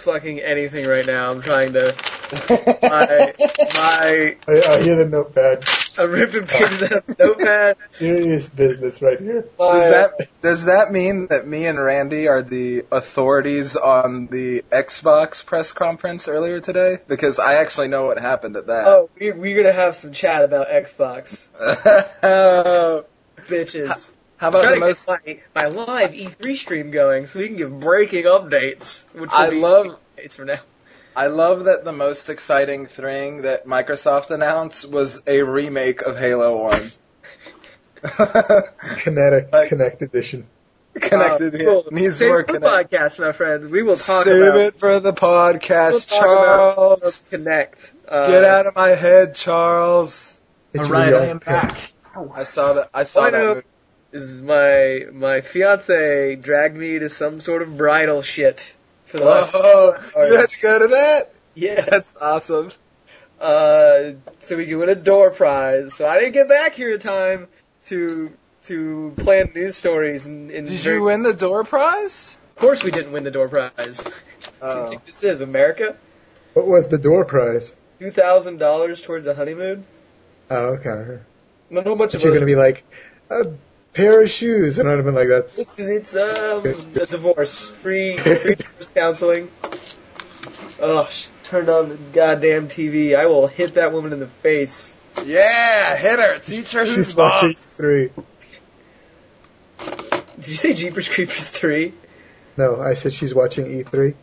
fucking anything right now. I'm trying to. My, my, I, I hear the notepad. I'm ripping pages out of notepad. Serious business right here. My, Does that does that mean that me and Randy are the authorities on the Xbox press conference earlier today? Because I actually know what happened at that. Oh, we, we're gonna have some chat about Xbox. Oh, bitches. How about the most? my, my live E3 stream going so we can give breaking updates. Which will I be love- updates from now. I love that the most exciting thing that Microsoft announced was a remake of Halo One. Kinetic Like- Kinect Edition. Connected Uh, here. cool. needs Save more for the Kinect. podcast, my friends. We will talk Save about. it for the podcast, we'll Charles. Kinect. Uh, Get out of my head, Charles. It's All right, real I am pimp. back. I saw that. I saw I that. know. Movie. Is my my fiance dragged me to some sort of bridal shit for the last. Oh, hours. you had to go to that. Yes. That's awesome. uh, so we can win a door prize. So I didn't get back here in time to to plan news stories. And, and Did very- you win the door prize? Of course, we didn't win the door prize. What do you Oh. think this is America? What was the door prize? Two thousand dollars towards a honeymoon. Oh, okay. Not a whole bunch But of. you're other- gonna be like, a pair of shoes, and I'd have been like, that's. It's it's um a divorce, free free divorce counseling. Oh, sh- turned on the goddamn TV. I will hit that woman in the face. Yeah, hit her. Teach her who's She's watching boss. three. Did you say Jeepers Creepers three? No, I said she's watching E E3.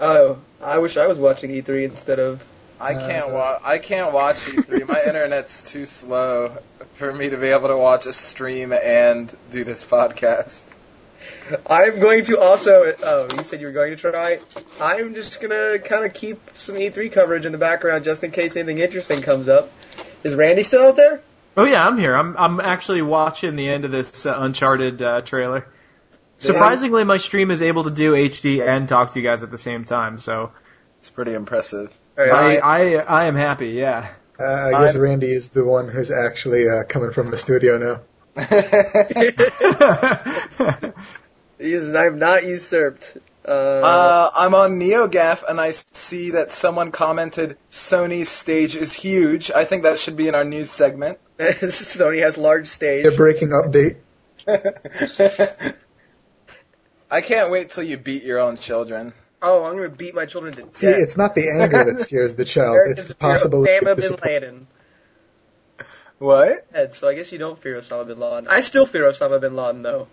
Oh, I wish I was watching E3 instead of. I can't watch. I can't watch E3. My internet's too slow for me to be able to watch a stream and do this podcast. I'm going to also. Oh, you said you were going to try. I'm just gonna kind of keep some E3 coverage in the background just in case anything interesting comes up. Is Randy still out there? Oh yeah, I'm here. I'm I'm actually watching the end of this uh, Uncharted uh, trailer. Surprisingly, my stream is able to do HD and talk to you guys at the same time, so It's pretty impressive. All I, right. I I am happy. Yeah. Uh, I guess I'm- Randy is the one who's actually uh, coming from the studio now. He is- I'm not usurped. Uh, Uh, I'm on NeoGAF and I see that someone commented Sony's stage is huge. I think that should be in our news segment. Sony has large stage. Their breaking update. I can't wait till you beat your own children. Oh, I'm gonna beat my children to death. See, it's not the anger that scares the child; it's Americans the fear possibility. Osama bin. Laden. What? Ed, so I guess you don't fear Osama bin Laden. I still fear Osama bin Laden, though.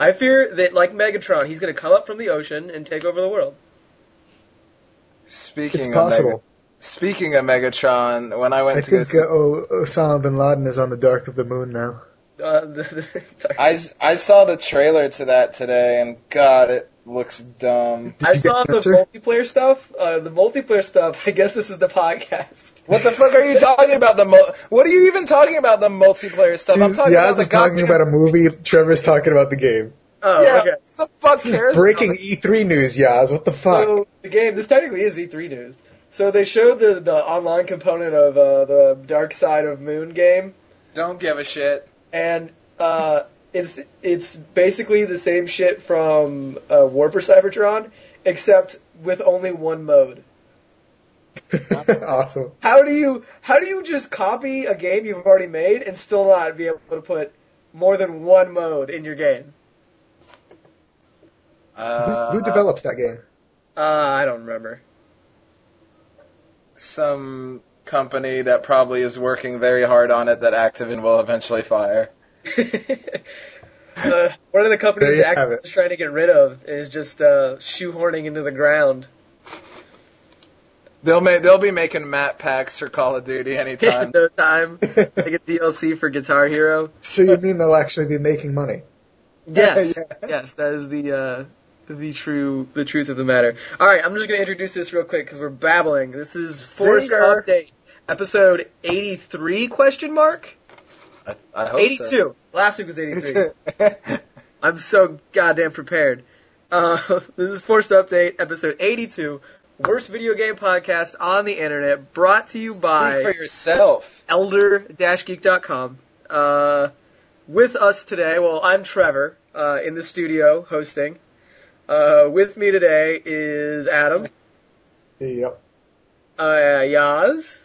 I fear that, like Megatron, he's gonna come up from the ocean and take over the world. Speaking It's of possible. Mega- speaking of Megatron, when I went I to go think see, uh, o- Osama bin Laden is on the dark of the moon now. Uh, the, the, I I saw the trailer to that today, and God, it looks dumb. I saw the answer? multiplayer stuff. Uh, the multiplayer stuff. I guess this is the podcast. What the fuck are you talking about? The mul- what are you even talking about? The multiplayer stuff? I'm talking Yaz about the is talking goddamn- about a movie. Trevor's talking about the game. Oh, Yeah, okay. what the fuck This is cares breaking? E3 news, Yaz. What the fuck? So the game, this technically is E3 news. So they showed the the online component of uh, the Dark Side of Moon game, Don't give a shit. and uh, it's it's basically the same shit from uh, War for Cybertron, except with only one mode. awesome. How do you how do you just copy a game you've already made and still not be able to put more than one mode in your game? Uh, who develops that game? Uh, I don't remember. Some company that probably is working very hard on it that Activision will eventually fire. uh, one of the companies There that Activision is trying to get rid of is just uh, shoehorning into the ground. They'll make they'll be making map packs for Call of Duty anytime. no time. Like a DLC for Guitar Hero. So you mean they'll actually be making money? Yes, Yeah. yes, that is the uh, the true the truth of the matter. All right, I'm just gonna introduce this real quick because we're babbling. This is Forrest Singer. Update, episode 83? Question mark. I, I hope 82. Last week was 83. I'm so goddamn prepared. Uh, this is Forced Update, episode 82, worst video game podcast on the internet, brought to you Speak by for yourself. elder-geek.com. Uh, with us today, well, I'm Trevor, uh, in the studio hosting. Uh, with me today is Adam, Yep. uh, Yaz.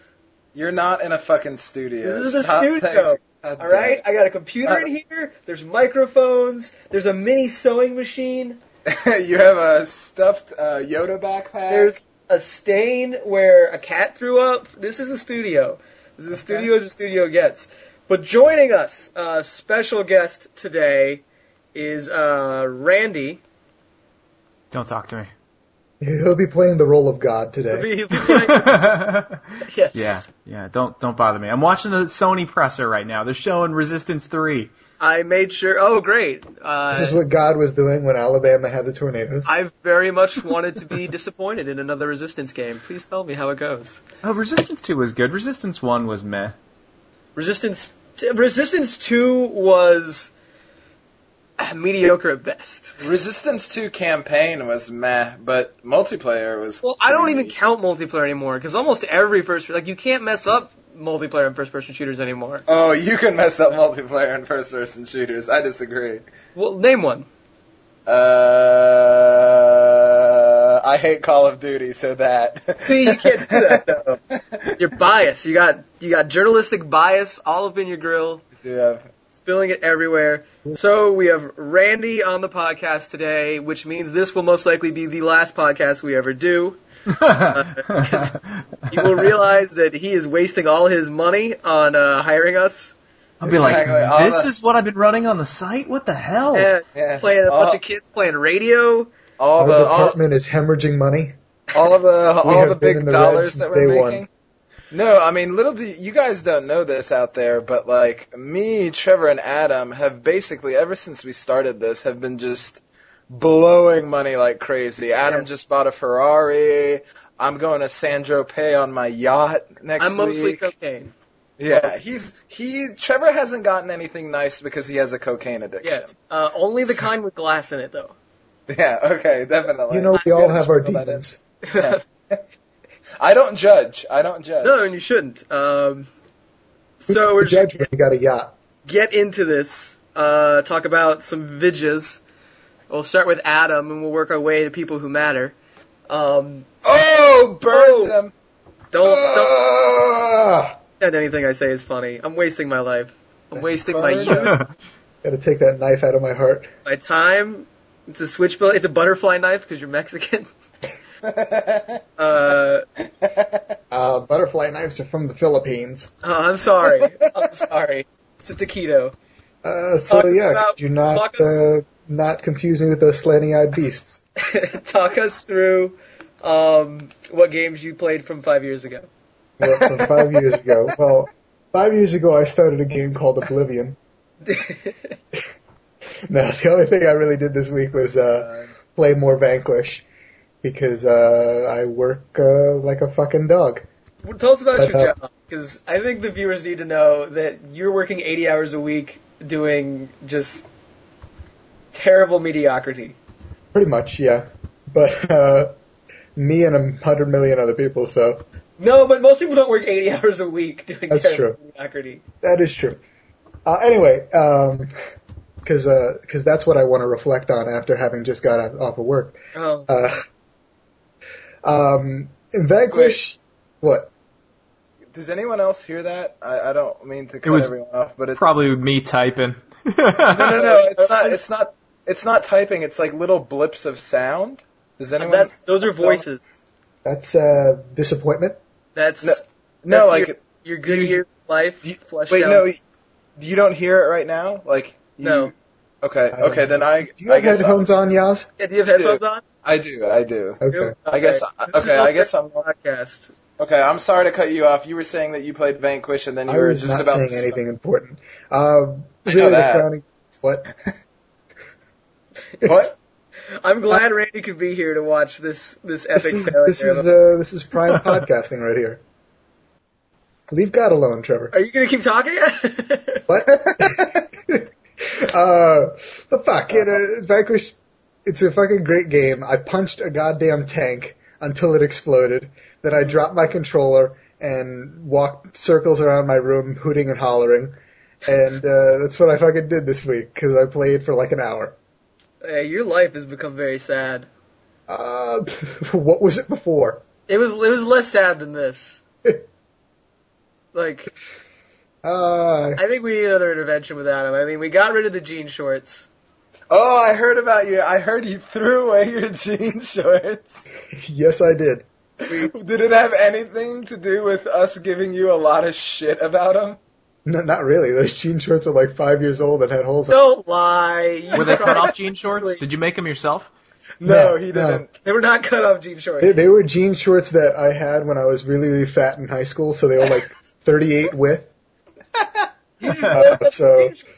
You're not in a fucking studio. This is a Stop studio. Playing- God All right, damn I got a computer in here. There's microphones. There's a mini sewing machine. you have a stuffed uh, Yoda backpack. There's a stain where a cat threw up. This is a studio. This is a studio as a studio gets. But joining us, uh, special guest today is uh, Randy. Don't talk to me. He'll be playing the role of God today. He'll be- he'll be playing- yes. yeah, yeah. Don't don't bother me. I'm watching the Sony presser right now. They're showing Resistance Three. I made sure. Oh, great. Uh, This is what God was doing when Alabama had the tornadoes. I very much wanted to be disappointed in another Resistance game. Please tell me how it goes. Oh, Resistance Two was good. Resistance One was meh. Resistance Resistance 2 was mediocre at best. Resistance 2 campaign was meh, but multiplayer was. Well, I don't even count multiplayer anymore because almost every first like you can't mess up multiplayer and first person shooters anymore. Oh, you can mess up multiplayer and first person shooters. I disagree. Well, name one. Uh, I hate Call of Duty, so that. See, you can't do that though. You're biased. You got you got journalistic bias all up in your grill, do have spilling it everywhere. So we have Randy on the podcast today, which means this will most likely be the last podcast we ever do. You will realize that he is wasting all his money on uh, hiring us I'll be like, Exactly. All this the- is what I've been running on the site. What the hell? and Yeah. playing a bunch Uh, of kids playing radio. all Our the all, department is hemorrhaging money. all of the all have the been big in the dollars since that we're day one. Making. No, I mean, little do you guys don't know this out there, but like me, Trevor, and Adam have basically ever since we started this have been just blowing money like crazy. Adam Yeah. just bought a Ferrari. I'm going to San Tropez on my yacht next year. I'm mostly week. cocaine. yeah, he's he. Trevor hasn't gotten anything nice because he has a cocaine addiction. Yes. Uh, only the kind with glass in it, though. Yeah. Okay. Definitely. You know, we I'm all have our sprinkle demons. Yeah. I don't judge. I don't judge. no, and you shouldn't. Um, so we're the judge when you got a yacht. get into this. Uh, talk about some vidges. We'll start with Adam, and we'll work our way to people who matter. Um, Oh, burn Oh. them. don't don't Ah! pretend anything I say is funny. I'm wasting my life. I'm wasting my Burn youth, Gotta take that knife out of my heart. my time. It's a switchblade. It's a butterfly knife because you're Mexican. Uh, Uh, butterfly knives are from the Philippines. oh, I'm sorry. I'm sorry. It's a taquito. Uh, so Talk yeah, do not uh, not confuse me with those slanty-eyed beasts? Talk us through um, what games you played from five years ago. Well, from five years ago. Well, five years ago I started a game called Oblivion. No, the only thing I really did this week was uh, play more Vanquish because uh, I work uh, like a fucking dog. Well, Tell us about But, your uh, job, because I think the viewers need to know that you're working 80 hours a week doing just terrible mediocrity. Pretty much, yeah. But uh, me and a hundred million other people, so No, but most people don't work 80 hours a week doing That's terrible true. mediocrity. that is true. Uh, anyway, because because that's what I want to reflect on after having just got off of work. Oh, Uh, um, in Vanquish, what? Does anyone else hear that? I, I don't mean to cut was everyone off, but it's Probably me typing. no, no, no. It's not. It's not. It's not typing. It's like little blips of sound. Does anyone? that's those are voices. That's uh, disappointment. That's No, that's like your, your good year life You- fleshed wait, out. no. You don't hear it right now. Like you, No. Okay. Okay. know. Then I. Do you I have guess headphones on, Yaz? Yeah, do you have I do. headphones on? I do. I do. Okay. I guess. Okay. I guess I'm. podcast. Okay. I'm sorry to cut you off. You were saying that you played Vanquish, and then you I were was just not about saying to anything important. Um, I really, know the that. crowning. What? What? I'm glad Randy could be here to watch this this This epic is this is uh, this is prime podcasting right here. Leave God alone, Trevor. Are you gonna keep talking? What? uh, the fuck, it, uh, Vanquish, it's a fucking great game. I punched a goddamn tank until it exploded. Then I dropped my controller and walked circles around my room, hooting and hollering. And uh, that's what I fucking did this week because I played for like an hour. Hey, your life has become very sad. Uh, what was it before? It was it was less sad than this. Like Uh, I think we need another intervention with Adam. I mean, we got rid of the jean shorts. Oh, I heard about you. I heard you threw away your jean shorts. yes, I did. Did it have anything to do with us giving you a lot of shit about them? No, not really. Those jean shorts are like five years old and had holes. in Don't lie. You Were they cut off jean shorts? Did you make them yourself? No, No, he didn't. They were not cut off jean shorts. They, they were jean shorts that I had when I was really, really fat in high school, so they were like 38 width. You just post so,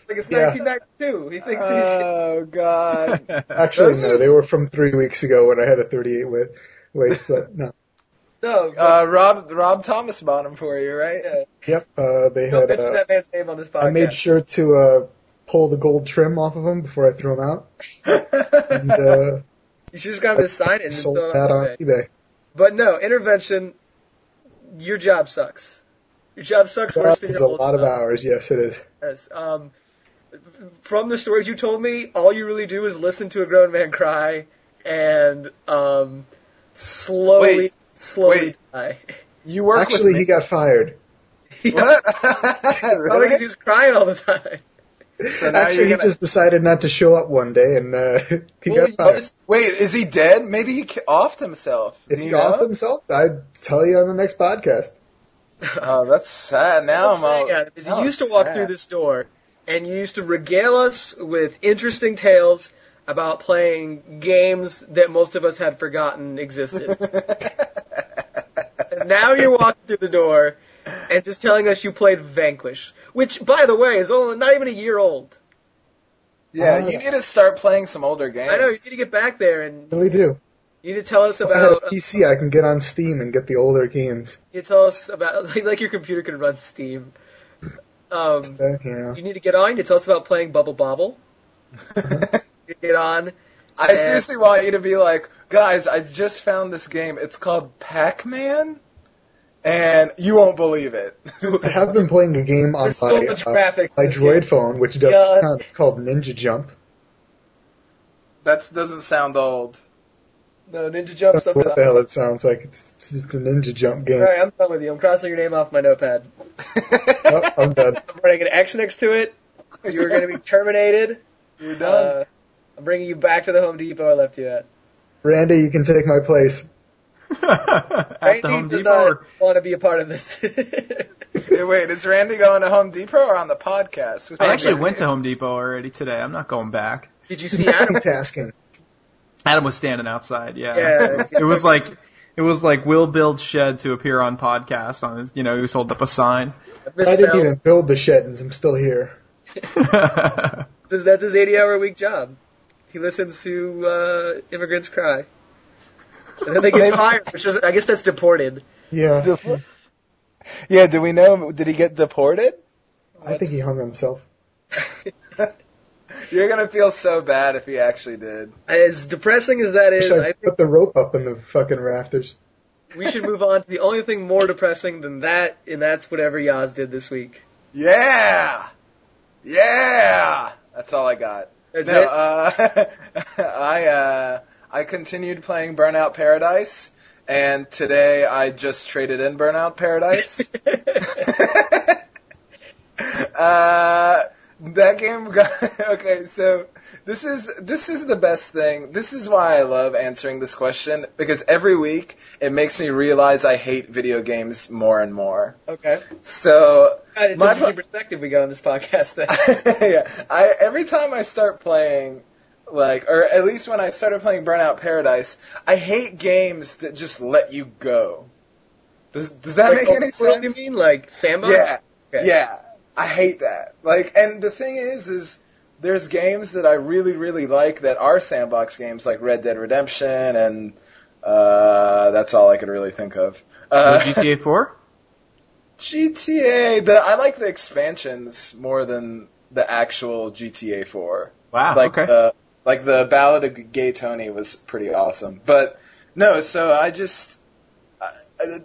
like it's yeah. 1992. He thinks he's. Oh God. Actually, Those no, are- they were from three weeks ago when I had a 38 width waist, but no. no, Uh, Rob Rob Thomas bought them for you, right? yeah. Yep, uh, they Don't had, uh, that man's name on this podcast. I made sure to, uh, pull the gold trim off of them before I threw them out, and, uh, You should just got him to sign it and sold throw that on on eBay. eBay. But no, intervention. Your job sucks. Your job sucks worse than is your a old lot of hours, yes it is. Yes. Um, from the stories you told me, all you really do is listen to a grown man cry and um, slowly, Wait, slowly wait. die. You work Actually, with he got fired. what? Probably really? because he was crying all the time. So now Actually, you're he gonna- just decided not to show up one day, and, uh, he Well, got fired. Wait, is he dead? Maybe he offed himself. If Do he you offed himself, I'd tell you on the next podcast. Oh, that's sad. Now I'm all. saying, Adam, is now he I'm used to walk sad. through this door and you used to regale us with interesting tales about playing games that most of us had forgotten existed. And now you're walking through the door and just telling us you played Vanquish, which, by the way, is only not even a year old. yeah, Oh. you need to start playing some older games. I know you need to get back there and really do. You need to tell us If I had about. a PC, I can get on Steam and get the older games. You tell us about like, like your computer can run Steam. Um, Uh, you you need to get on. You tell us about playing Bubble Bobble. You get on. I seriously want you to be like, guys, I just found this game. It's called Pac-Man, and you won't believe it. I have been playing a game on There's so my, much uh, graphics. my Droid game. phone, which doesn't God. It's called Ninja Jump. that doesn't sound old. No, Ninja Jump don't Jump's know something. what the hell it sounds like. It's just a Ninja Jump game. Alright, I'm done with you. I'm crossing your name off my notepad. Oh, I'm done. I'm writing an X next to it. You are going to be terminated. You're done. Uh, I'm bringing you back to the Home Depot I left you at. Randy, you can take my place. At Randy the Home does Depot. not Or, want to be a part of this. Hey, Wait, is Randy going to Home Depot or on the podcast? Which I actually went to Home Depot already today. I'm not going back. Did you see Adam? Tasking. Adam was standing outside. Yeah. Yeah. It was like it was like will build shed to appear on podcast on his you know he was holding up a sign. I didn't even build the shed, and I'm still here. That's that's his 80 hour a week job. He listens to uh, immigrants cry. And then they get fired, which is, I guess that's deported. Yeah, Yeah, do we know? Did he get deported? I think he hung himself. You're gonna feel so bad if he actually did. As depressing as that is, I I think put the rope up in the fucking rafters. we should move on to the only thing more depressing than that, and that's whatever Yaz did this week. Yeah, yeah. That's all I got. That's no, it? uh, I uh, I continued playing Burnout Paradise, and today I just traded in Burnout Paradise. uh, that game got okay. So this is this is the best thing. This is why I love answering this question because every week it makes me realize I hate video games more and more. okay. So God, it's My interesting pro- perspective we got on this podcast then. yeah, I every time I start playing, like, or at least when I started playing Burnout Paradise, I hate games that just let you go. Does Does that like, make oh, any open world, sense? You mean like sandbox? Yeah, Okay. yeah. I hate that. Like, and the thing is, is there's games that I really really like that are sandbox games like Red Dead Redemption and uh, that's all I could really think of. Uh, GTA 4? GTA. The I like the expansions more than the actual GTA 4. Wow. Like okay. the like the Ballad of Gay Tony was pretty awesome. But no, so I just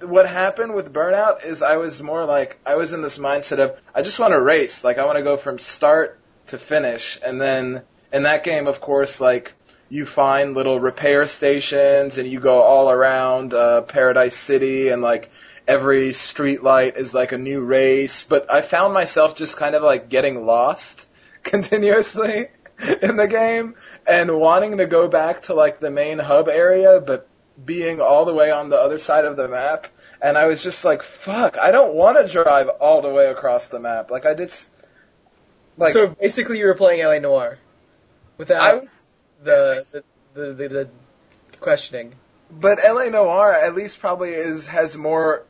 what happened with Burnout is I was more like I was in this mindset of I just want to race. Like I want to go from start to finish, and then in that game, of course, like you find little repair stations and you go all around uh, Paradise City and like every street light is like a new race. But I found myself just kind of like getting lost continuously in the game and wanting to go back to like the main hub area, but being all the way on the other side of the map. And I was just like, fuck, I don't want to drive all the way across the map. Like I just, like, so basically, you were playing LA Noire without I was, the, the, the, the, the questioning. but LA Noire at least probably is, has more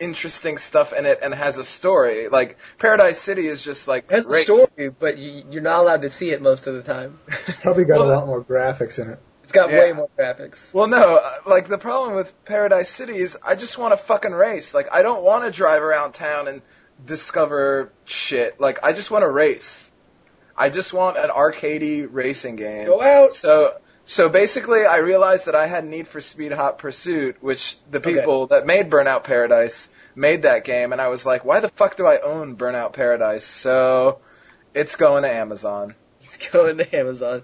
interesting stuff in it and has a story. Like Paradise City is just like It has a story, but you, you're not allowed to see it most of the time. Probably got Well, a lot more graphics in it. It's got Yeah. way more graphics. Well, no, uh, like the problem with Paradise City is I just want to fucking race. Like I don't want to drive around town and discover shit. Like I just want to race. I just want an arcadey racing game. Go out. So so basically, I realized that I had Need for Speed Hot Pursuit, which the Okay. people that made Burnout Paradise made that game, and I was like, why the fuck do I own Burnout Paradise? So it's going to Amazon. It's going to Amazon.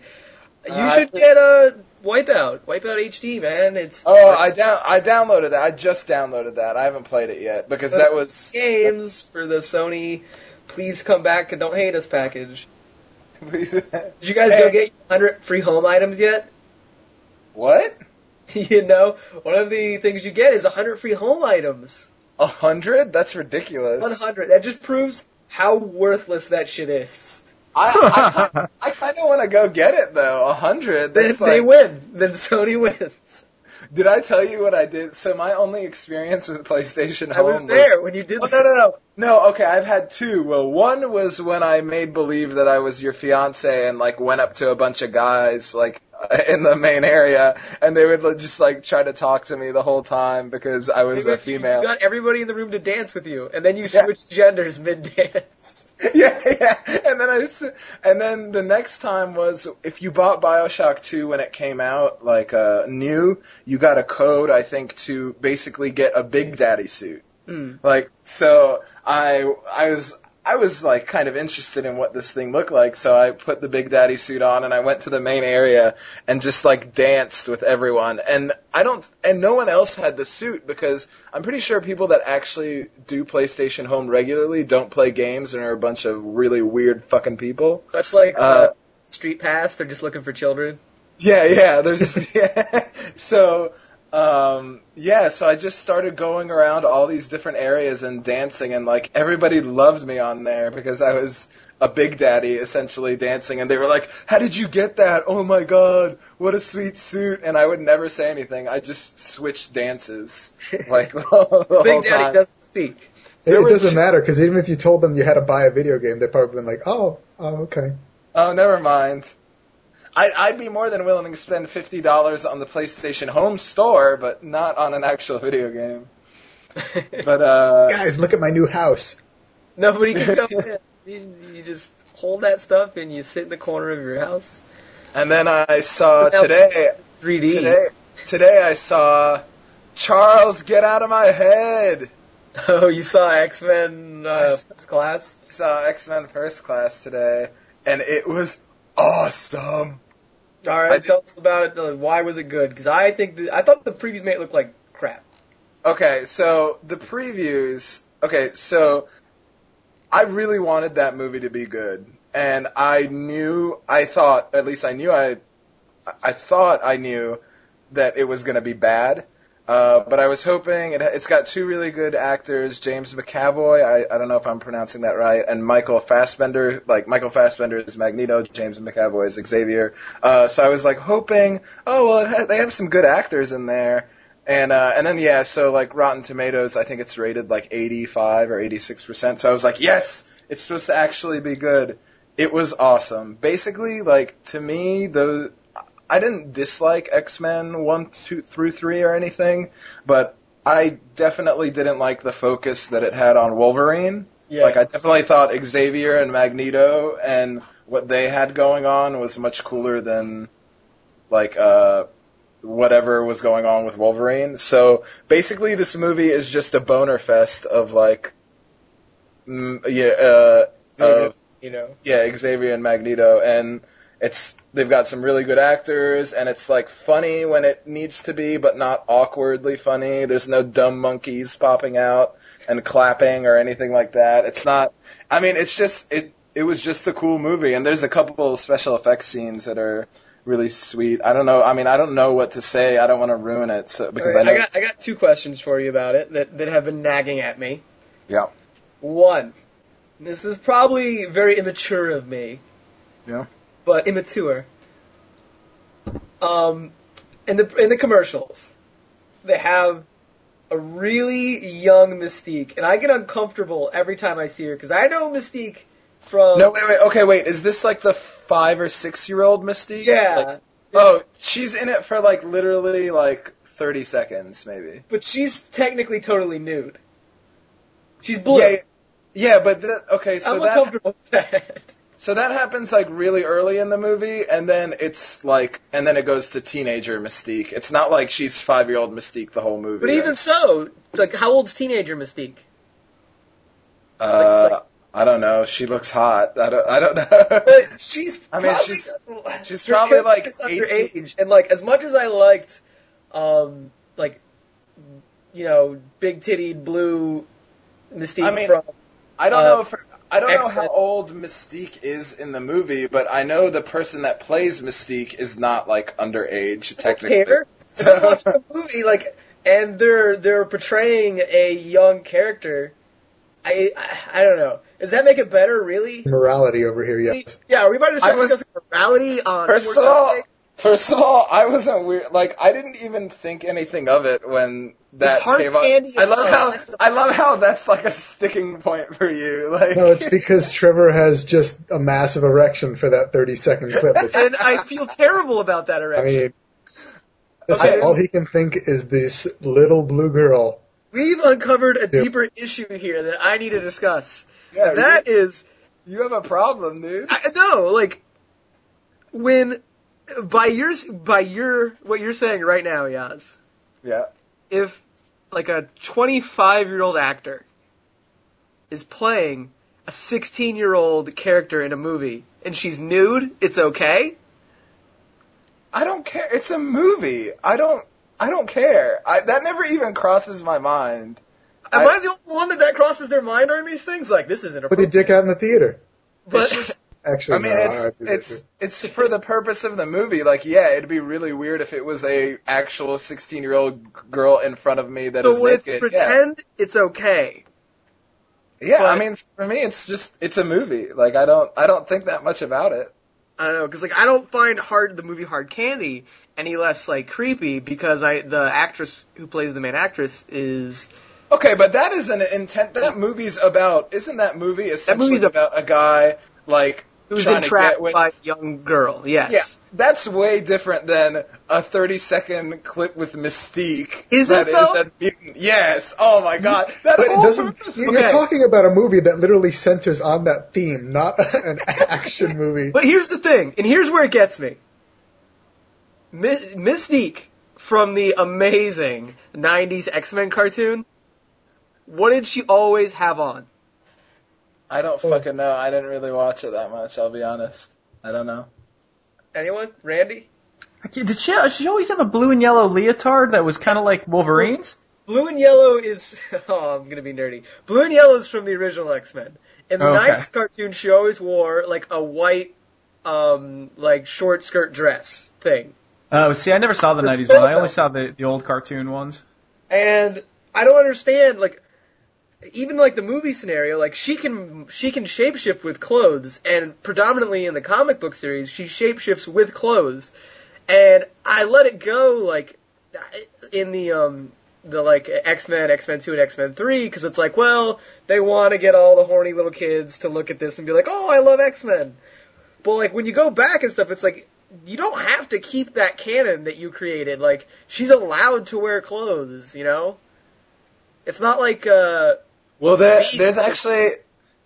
You Uh, should get a Wipeout. Wipeout HD, man. It's Oh, I down I downloaded that. I just downloaded that. I haven't played it yet because that was games for the Sony. Please come back and don't hate us package. Did you guys go get 100 free home items yet? what? you know, one of the things you get is 100 free home items. A hundred? That's ridiculous. 100. That just proves how worthless that shit is. I I, I kind of want to go get it though. A hundred. Then That's they win. Then Sony wins. did I tell you what I did? So my only experience with PlayStation I Home was there when you did Oh, no, no, no. No, okay, I've had two. Well, one was when I made believe that I was your fiance and, like, went up to a bunch of guys, like, in the main area, and they would just, like, try to talk to me the whole time because I was a female. You got everybody in the room to dance with you, and then you Yeah. switched genders mid dance. yeah, yeah. And then I, s- and then the next time was if you bought Bioshock 2 when it came out, like uh, new, you got a code I think to basically get a Big Daddy suit. Mm. Like so, I I was I was like kind of interested in what this thing looked like, so I put the Big Daddy suit on and I went to the main area and just like danced with everyone. And I don't and no one else had the suit because I'm pretty sure people that actually do PlayStation Home regularly don't play games and are a bunch of really weird fucking people. Much like uh, Uh, Street Pass, they're just looking for children. Yeah, yeah. There's just yeah. So um yeah, so I just started going around all these different areas and dancing and like everybody loved me on there because I was a big daddy essentially dancing and they were like, "How did you get that? Oh my god, what a sweet suit." And I would never say anything. I just switched dances like the whole Big Daddy time. doesn't speak. It, it doesn't matter because even if you told them you had to buy a video game, they'd probably been like, "Oh, oh, okay." Oh, never mind. I, I'd be more than willing to spend fifty dollars on the PlayStation Home store, but not on an actual video game. But uh, Guys, look at my new house. Nobody can come in. You, you just hold that stuff and you sit in the corner of your house. and then I saw today. 3D. Today, today I saw Charles get out of my head. Oh, you saw X Men uh, First Class? I saw X Men First Class today, and it was awesome. All I right, tell us about it. Why was it good? Because I think the, I thought the previews made it look like crap. Okay, so the previews. Okay, so I really wanted that movie to be good, and I knew, I thought, at least I knew, I, I thought I knew that it was going to be bad. Uh, but I was hoping it, it's got two really good actors, James McAvoy. I, I don't know if I'm pronouncing that right, and Michael Fassbender. Like Michael Fassbender is Magneto, James McAvoy is Xavier. Uh, so I was like hoping, oh well, it ha- they have some good actors in there. And uh, and then yeah, so like Rotten Tomatoes, I think it's rated like 85 or 86 percent. So I was like, yes, it's supposed to actually be good. It was awesome. Basically, like to me, the I didn't dislike X Men one, two, through three or anything, but I definitely didn't like the focus that it had on Wolverine. Yeah. Like I definitely thought Xavier and Magneto and what they had going on was much cooler than like uh whatever was going on with Wolverine. So basically this movie is just a boner fest of like mm, yeah uh of you know. yeah, Xavier and Magneto, and it's they've got some really good actors, and it's like funny when it needs to be, but not awkwardly funny. There's no dumb monkeys popping out and clapping or anything like that. It's not. I mean, it's just it. It was just a cool movie, and there's a couple special effects scenes that are really sweet. I don't know. I mean, I don't know what to say. I don't want to ruin it so, because I know. I got I got two questions for you about it that that have been nagging at me. Yeah. One, this is probably very immature of me. Yeah. But immature. Um, in the in the commercials, they have a really young Mystique, and I get uncomfortable every time I see her because I know Mystique from no, wait, wait. Okay, wait. Is this like the five or six year old Mystique? yeah, Like, oh, she's in it for like literally like 30 seconds, maybe. but she's technically totally nude. She's blue. Yeah, yeah, but that, okay, so that that. So that happens like really early in the movie, and then it's like, and then it goes to teenager Mystique. It's not like she's five year old Mystique the whole movie. But even so, like, how old's teenager Mystique? uh, I don't know. She looks hot. I don't. I don't know. But she's. I mean, probably- she's- she's probably, like, character's 18. underage, and like as much as I liked, um, like, you know, big titted blue Mystique I mean, from. I don't Uh, know if her, I don't know X-Men. how old Mystique is in the movie, but I know the person that plays Mystique is not like underage technically. Care. So- watch the movie, like, and they're they're portraying a young character. I, I I don't know. Does that make it better? Really? Morality over here, yes. Yeah. Are we about to I start was- discussing morality on? First of all, Update? First of all, I wasn't weird. Like I didn't even think anything of it when that came up. candy I love how. I love how that's like a sticking point for you. Like No, it's because Trevor has just a massive erection for that 30 second clip. and I feel terrible about that erection. I mean, listen, Okay. all he can think is this little blue girl. We've uncovered a Yep. deeper issue here that I need to discuss. yeah, And that is, you, you have a problem, dude. I, no, like when by your by your what you're saying right now, Yaz. Yeah. If like a 25 year old actor is playing a 16 year old character in a movie and she's nude, it's okay. I don't care. It's a movie. I don't. I don't care. I, that never even crosses my mind. Am I- I, the only one that that crosses their mind on these things? Like this isn't a. Put your dick out in the theater. But It's just- Actually, I mean, no, it's don't do that it's it's for the purpose of the movie. Like, yeah, it'd be really weird if it was a actual sixteen year old girl in front of me that is so let's naked. yeah. pretend, it's okay. Yeah, I mean, for me, it's just it's a movie. Like, I don't I don't think that much about it. I don't know, because like I don't find hard the movie Hard Candy any less like creepy because I the actress who plays the main actress is Okay, but that is an intent. That movie's about. Isn't that movie essentially movie's about a guy like who's trying to entrapped with? by a young girl. Yes. Yeah, that's way different than a 30 second clip with Mystique. Is that it, though? that mutant. Yes. Oh my god. That But whole doesn't. purpose- You're Okay. talking about a movie that literally centers on that theme, not an action movie. But here's the thing, and here's where it gets me. My- Mystique from the amazing '90s X-Men cartoon. What did she always have on? I don't fucking know. I didn't really watch it that much. I'll be honest. I don't know. Anyone? Randy? Did she, did she always have a blue and yellow leotard that was kind of like Wolverine's? Blue and yellow is. Oh, I'm gonna be nerdy. Blue and yellow is from the original X-Men. In the Okay. '90s cartoon, she always wore like a white, um, like short skirt dress thing. Oh, see, I never saw the The 90s one. I only saw the, the old cartoon ones. And I don't understand, like, even like the movie scenario, like she can she can shapeshift with clothes, and predominantly in the comic book series, she shapeshifts with clothes. And I let it go, like in the um the like X Men, X Men Two, and X Men Three because it's like, well, they want to get all the horny little kids to look at this and be like, oh, I love X Men. But like when you go back and stuff, it's like you don't have to keep that canon that you created. Like she's allowed to wear clothes, you know. It's not like uh, Well, there, there's actually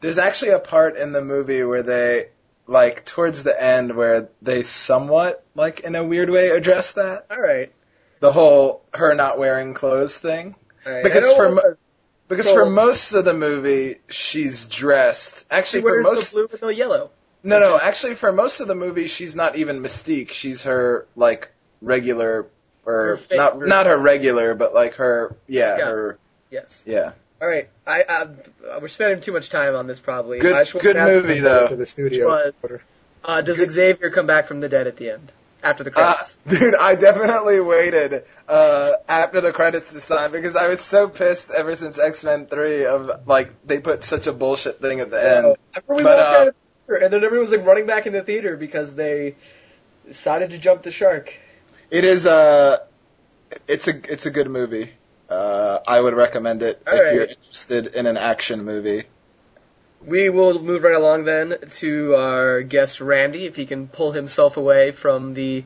there's actually a part in the movie where they like towards the end where they somewhat like in a weird way address that. All right, the whole her not wearing clothes thing. Right. Because for mo- because So- for most of the movie she's dressed. Actually for most the blue with no yellow. no no. Actually for most of the movie she's not even Mystique. She's her like regular or Her not her- not her regular but like her yeah her Yes. yeah All right. I, I we're spending too much time on this probably. Good- I just good movie, Go though. To the studio. Was- Uh, does Xavier come back from the dead at the end after the Uh, credits? dude, I definitely waited uh, after the credits to sign because I was so pissed ever since X Men Three of like they put such a bullshit thing at the end. I remember we But, walked uh, out of the theater, and then everyone was like running back in the theater because they decided to jump the shark. It is a, it's a it's a good movie. Uh, I would recommend it All if right. you're interested in an action movie. We will move right along then to our guest Randy, if he can pull himself away from the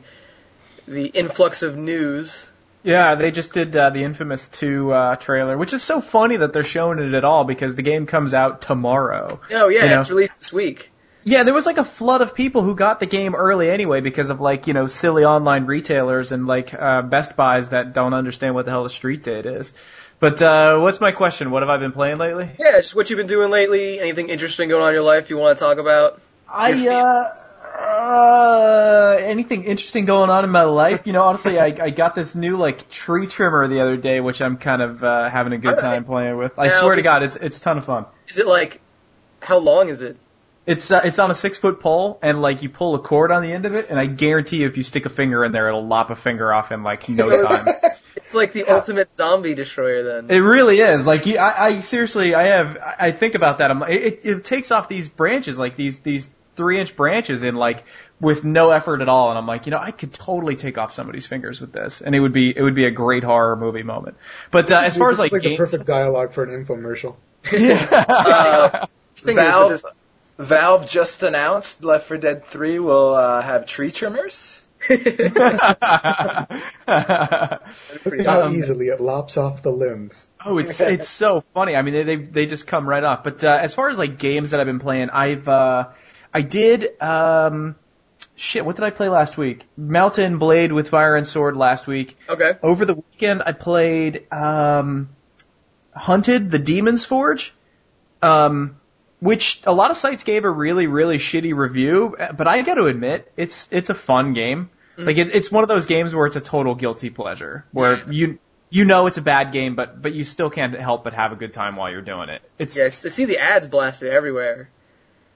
the influx of news. Yeah, they just did uh, the infamous 2 uh, trailer, which is so funny that they're showing it at all because the game comes out tomorrow. Oh yeah, You know. it's released this week. Yeah, there was like a flood of people who got the game early anyway because of like, you know, silly online retailers and like uh, Best Buys that don't understand what the hell the street date is. But uh, what's my question? What have I been playing lately? Yeah, just what you've been doing lately. Anything interesting going on in your life you want to talk about? I uh, uh anything interesting going on in my life? You know, honestly, I I got this new like tree trimmer the other day, which I'm kind of uh, having a good time playing with. I Now, swear to God, it's it's a ton of fun. Is it like how long is it? It's uh, it's on a six foot pole, and like you pull a cord on the end of it, and I guarantee you, if you stick a finger in there, it'll lop a finger off in like no time. It's like the ultimate zombie destroyer then. It really is. Like you- I, I seriously, I have, I I think about that. I'm like, it, it takes off these branches, like these these three inch branches, in like with no effort at all. And I'm like, you know, I could totally take off somebody's fingers with this, and it would be it would be a great horror movie moment. But uh, as Dude, far this as is like, the perfect dialogue for an infomercial. Uh, Thing is, Valve just- Valve just announced Left 4 Dead 3 will uh, have tree trimmers. Look how Um, easily it lops off the limbs. Oh, it's it's so funny. I mean, they they, they just come right off. But uh, as far as like games that I've been playing, I've uh, I did um, shit. What did I play last week? Mount and Blade with Fire and Sword last week. okay. Over the weekend, I played um, Hunted: The Demon's Forge, um, which a lot of sites gave a really really shitty review. But I got to admit, it's it's a fun game. Mm. Like it, it's one of those games where it's a total guilty pleasure, where you you know it's a bad game, but but you still can't help but have a good time while you're doing it. It's Yes, I see the ads blasted everywhere.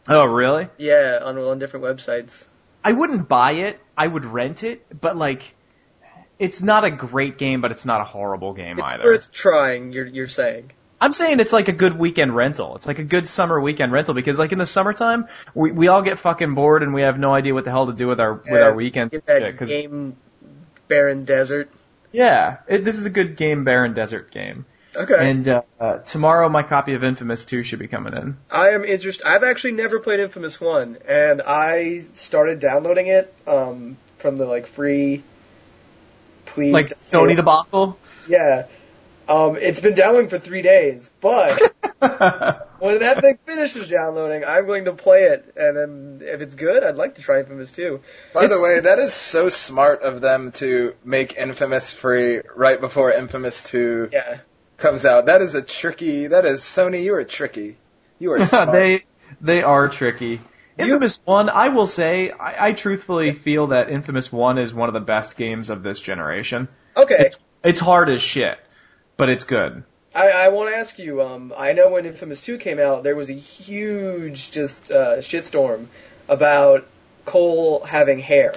oh really? Yeah, on on different websites. I wouldn't buy it. I would rent it, but like. It's not a great game, but it's not a horrible game It's either. It's worth trying. You're you're saying. I'm saying it's like a good weekend rental. It's like a good summer weekend rental because like in the summertime, we we all get fucking bored and we have no idea what the hell to do with our with our weekends. Get that Yeah, game, barren desert. yeah, it, this is a good game, barren desert game. Okay. And uh, uh, tomorrow, my copy of Infamous 2 should be coming in. I am interested. I've actually never played Infamous One, and I started downloading it um, from the like free. Please, Like Sony debacle. Yeah. Um, it's been downloading for three days, but when that thing finishes downloading, I'm going to play it, and then if it's good, I'd like to try Infamous too. By the way, that is so smart of them to make Infamous free right before Infamous 2 Yeah. comes out. That is a tricky. That is Sony. You are tricky. You are smart. they they are tricky. Infamous One, I will say, I, I truthfully feel that Infamous One is one of the best games of this generation. Okay. It's hard as shit, but it's good. I, I want to ask you. Um, I know when Infamous Two came out, there was a huge just uh, shitstorm about Cole having hair.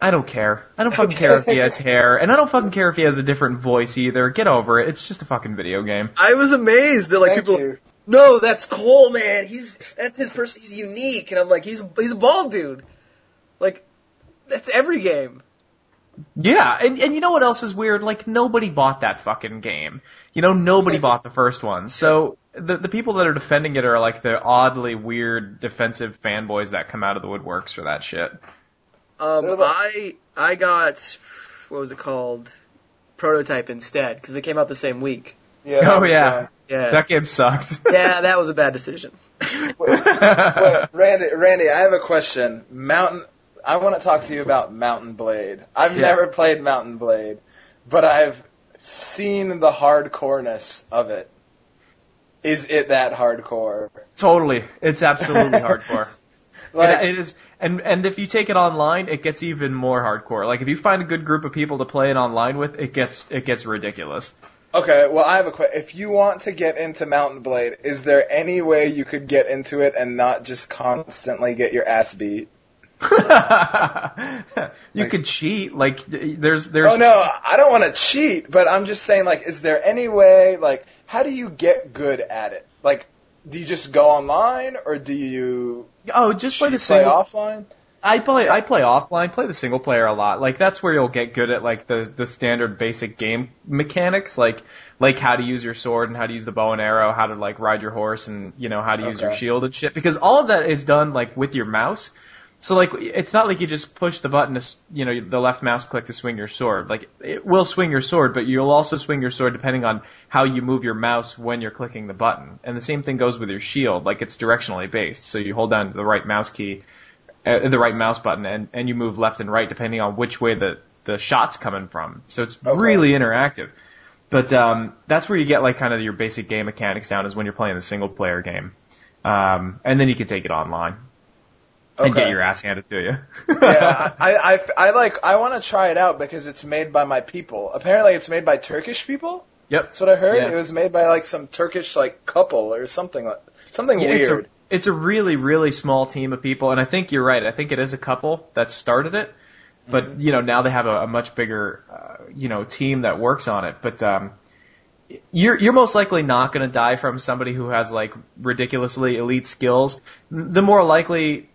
I don't care. I don't fucking care if he has hair, and I don't fucking care if he has a different voice either. Get over it. It's just a fucking video game. I was amazed that like Thank people. you. No, that's Cole, man. He's that's his person. He's unique, and I'm like, he's he's a bald dude. Like, that's every game. Yeah, and and you know what else is weird? Like nobody bought that fucking game. You know, nobody bought the first one. So the the people that are defending it are like the oddly weird defensive fanboys that come out of the woodworks for that shit. Um, They're like- I I got what was it called? Prototype instead because they came out the same week. Yeah. that Oh was yeah. Yeah, that game sucked. yeah, that was a bad decision. Wait, wait, Randy, Randy, I have a question. Mountain, I want to talk to you about Mount and Blade. I've Yeah. never played Mount and Blade, but I've seen the hardcoreness of it. Is it that hardcore? Totally, it's absolutely hardcore. Like, it, it is, and and if you take it online, it gets even more hardcore. Like if you find a good group of people to play it online with, it gets it gets ridiculous. okay, well, I have a question. If you want to get into Mount and Blade, is there any way you could get into it and not just constantly get your ass beat? you could cheat. Like there's there's Oh no, I don't want to cheat, but I'm just saying, like, is there any way, like, how do you get good at it? Like, do you just go online, or do you oh just play the play single. offline? I play I play offline, play the single player a lot. Like that's where you'll get good at like the the standard basic game mechanics, like like how to use your sword and how to use the bow and arrow, how to like ride your horse and you know how to use your shield and shit. Because all of that is done like with your mouse. So like it's not like you just push the button to you know the left mouse click to swing your sword. Like it will swing your sword, but you'll also swing your sword depending on how you move your mouse when you're clicking the button. And the same thing goes with your shield. Like it's directionally based. So you hold down the right mouse key uh, the right mouse button and, and you move left and right depending on which way the, the shot's coming from. So it's Okay. really interactive. But um, that's where you get like kind of your basic game mechanics down is when you're playing the single player game. Um, and then you can take it online and get your ass handed to you. yeah, I, I, I like, I want to try it out because it's made by my people. Apparently, it's made by Turkish people. Yep. That's what I heard. Yeah. It was made by like some Turkish like couple or something like something Yeah, it's a- weird. It's a really, really small team of people, and I think you're right. I think it is a couple that started it, but Mm-hmm. you know now they have a, a much bigger, uh, you know, team that works on it. But um, you're you're most likely not going to die from somebody who has like ridiculously elite skills. The more likely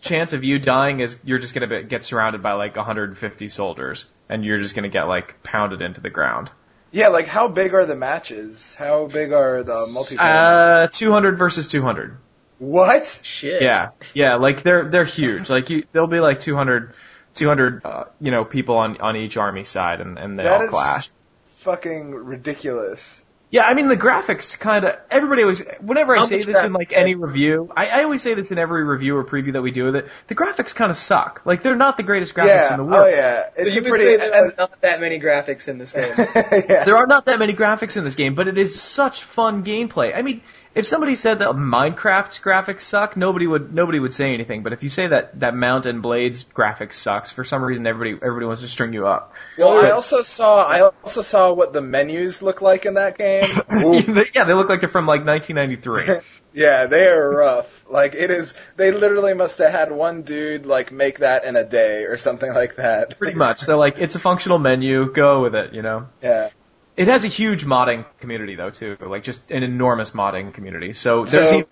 chance of you dying is you're just going to be, get surrounded by like 150 soldiers, and you're just going to get like pounded into the ground. Yeah, like how big are the matches? How big are the multiplayer? Uh, 200 versus 200. what? Shit. Yeah, yeah, like they're they're huge. Like you, there'll be like 200, 200, uh, you know, people on on each army side, and and they That all is clash. fucking ridiculous. Yeah, I mean the graphics kind of. Everybody always, whenever I How say this in like any review, I, I always say this in every review or preview that we do with it. The graphics kind of suck. Like they're not the greatest graphics yeah. in the oh, world. Oh yeah. So It's you pretty. there are not that many graphics in this game. yeah. There are not that many graphics in this game, but it is such fun gameplay. I mean, if somebody said that Minecraft's graphics suck, nobody would nobody would say anything. But if you say that that Mount and Blades graphics sucks, for some reason everybody everybody wants to string you up. Well, I also saw. I also saw what the menus look like in that game. Yeah, they look like they're from like 1993. Yeah, they are rough. Like it is. They literally must have had one dude like make that in a day or something like that. Pretty much. They're like, it's a functional menu, go with it, you know? Yeah. It has a huge modding community though too, like just an enormous modding community. So there's So, even,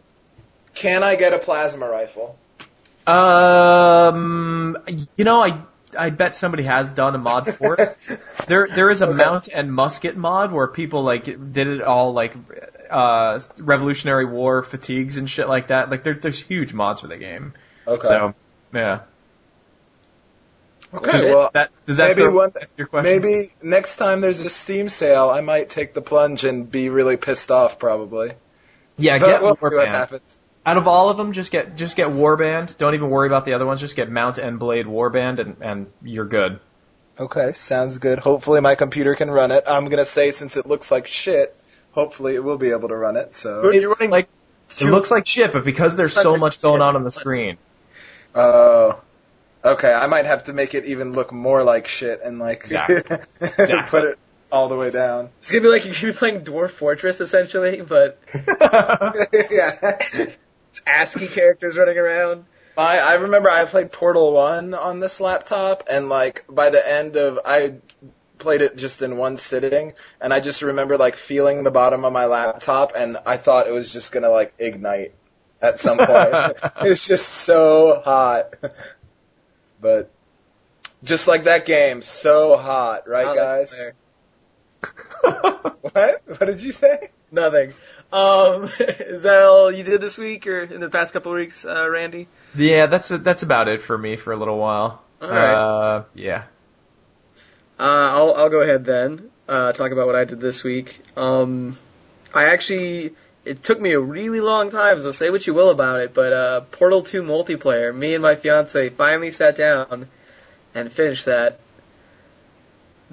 can I get a plasma rifle? um, you know, I I bet somebody has done a mod for it. There there is a Okay. mount and musket mod where people like did it all like uh Revolutionary War fatigues and shit like that. Like there, there's huge mods for the game. Okay. So yeah. Okay. Well, that does that maybe throw- one- your question? maybe next time there's a Steam sale, I might take the plunge and be really pissed off, probably. Yeah, But get we'll see what Warband. happens. Out of all of them, just get just get Warband. Don't even worry about the other ones. Just get Mount and Blade Warband, and and you're good. Okay, sounds good. Hopefully my computer can run it. I'm gonna say since it looks like shit, hopefully it will be able to run it. So. You're running Like it looks like shit, but because there's so much going on on the screen, Oh. Okay, I might have to make it even look more like shit and like Exactly. put it all the way down. It's gonna be like you're playing Dwarf Fortress essentially, but yeah. ASCII characters running around. I I remember I played Portal One on this laptop, and like by the end of I played it just in one sitting, and I just remember like feeling the bottom of my laptop, and I thought it was just gonna like ignite at some point. it's just so hot, but Just like that game, so hot, right, Not guys? what? What did you say? Nothing. Um, is that all you did this week or in the past couple of weeks, uh, Randy? Yeah, that's that's about it for me for a little while. All right. Uh, yeah. Uh, I'll I'll go ahead then. Uh, talk about what I did this week. Um, I actually it took me a really long time, so say what you will about it, but uh, Portal 2 multiplayer. Me and my fiance finally sat down and finished that.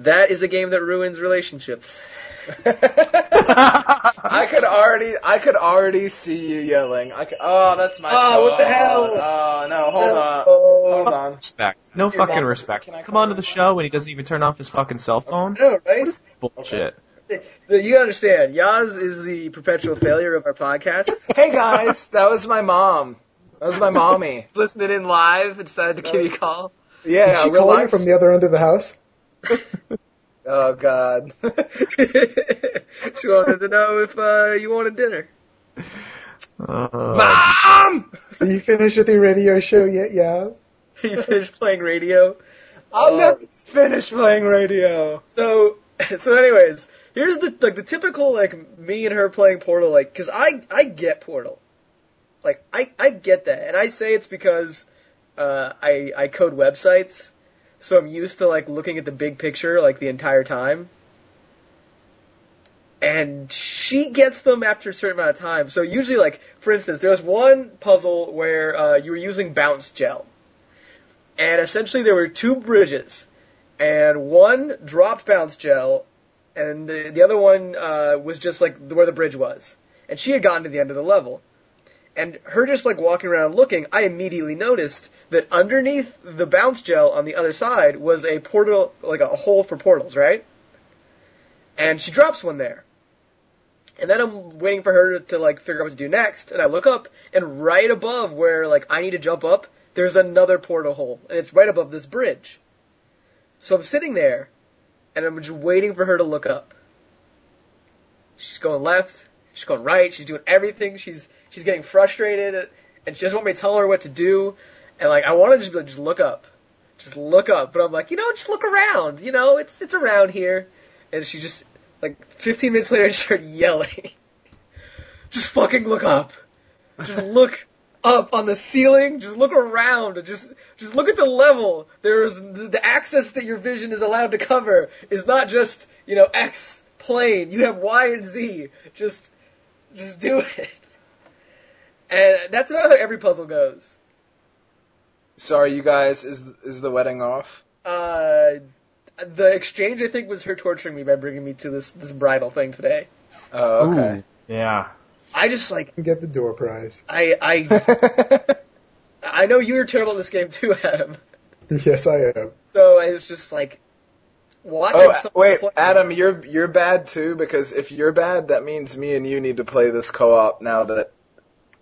That is a game that ruins relationships. I could already, I could already see you yelling. I could, oh, that's my. Oh, what the hell? Oh no, hold on, Oh. hold on. Respect. No Here, fucking Mom, respect. Come call on to the show when he doesn't even turn off his fucking cell phone. No, right? What is bullshit? You gotta understand, Yaz is the perpetual failure of our podcast. Hey guys, that was my mom. That was my mommy. Listening in live and decided to kitty call. Yeah, Did she we're call you live- from the other end of the house? Oh god. she wanted to know if uh, you wanted dinner. Uh, Mom! Are you finished with your radio show yet, yeah? you finished playing radio. I'll Oh. never finish playing radio. So, so anyways, here's the like the typical like me and her playing Portal like because I I get Portal, like I I get that, and I say it's because uh, I I code websites, so I'm used to like looking at the big picture like the entire time. And she gets them after a certain amount of time. So usually, like for instance, there was one puzzle where uh, you were using bounce gel, and essentially there were two bridges, and one dropped bounce gel, and the, the other one uh, was just like where the bridge was. And she had gotten to the end of the level. And her just like walking around looking, I immediately noticed that underneath the bounce gel on the other side was a portal, like a hole for portals, right? And she drops one there. And then I'm waiting for her to, to like figure out what to do next, and I look up, and right above where like I need to jump up, there's another portal hole, and it's right above this bridge. So I'm sitting there, and I'm just waiting for her to look up. She's going left, she's going right, she's doing everything. She's she's getting frustrated, and she doesn't want me to tell her what to do. And like I want to just be like, just look up, just look up. But I'm like, you know, just look around. You know, it's it's around here. And she just like 15 minutes later, she started yelling. just fucking look up. Just look up on the ceiling. Just look around. Just just look at the level. There's the, the access that your vision is allowed to cover is not just you know X plane. You have Y and Z. Just just do it. And that's about how every puzzle goes. Sorry, you guys. Is is the wedding off? Uh, the exchange I think was her torturing me by bringing me to this this bridal thing today. Oh, okay. Ooh, yeah. I just like Get the door prize. I I I know you're terrible at this game too, Adam. Yes, I am. So it's just like watching. oh, wait, play- Adam, you're you're bad too because if you're bad, that means me and you need to play this co-op now that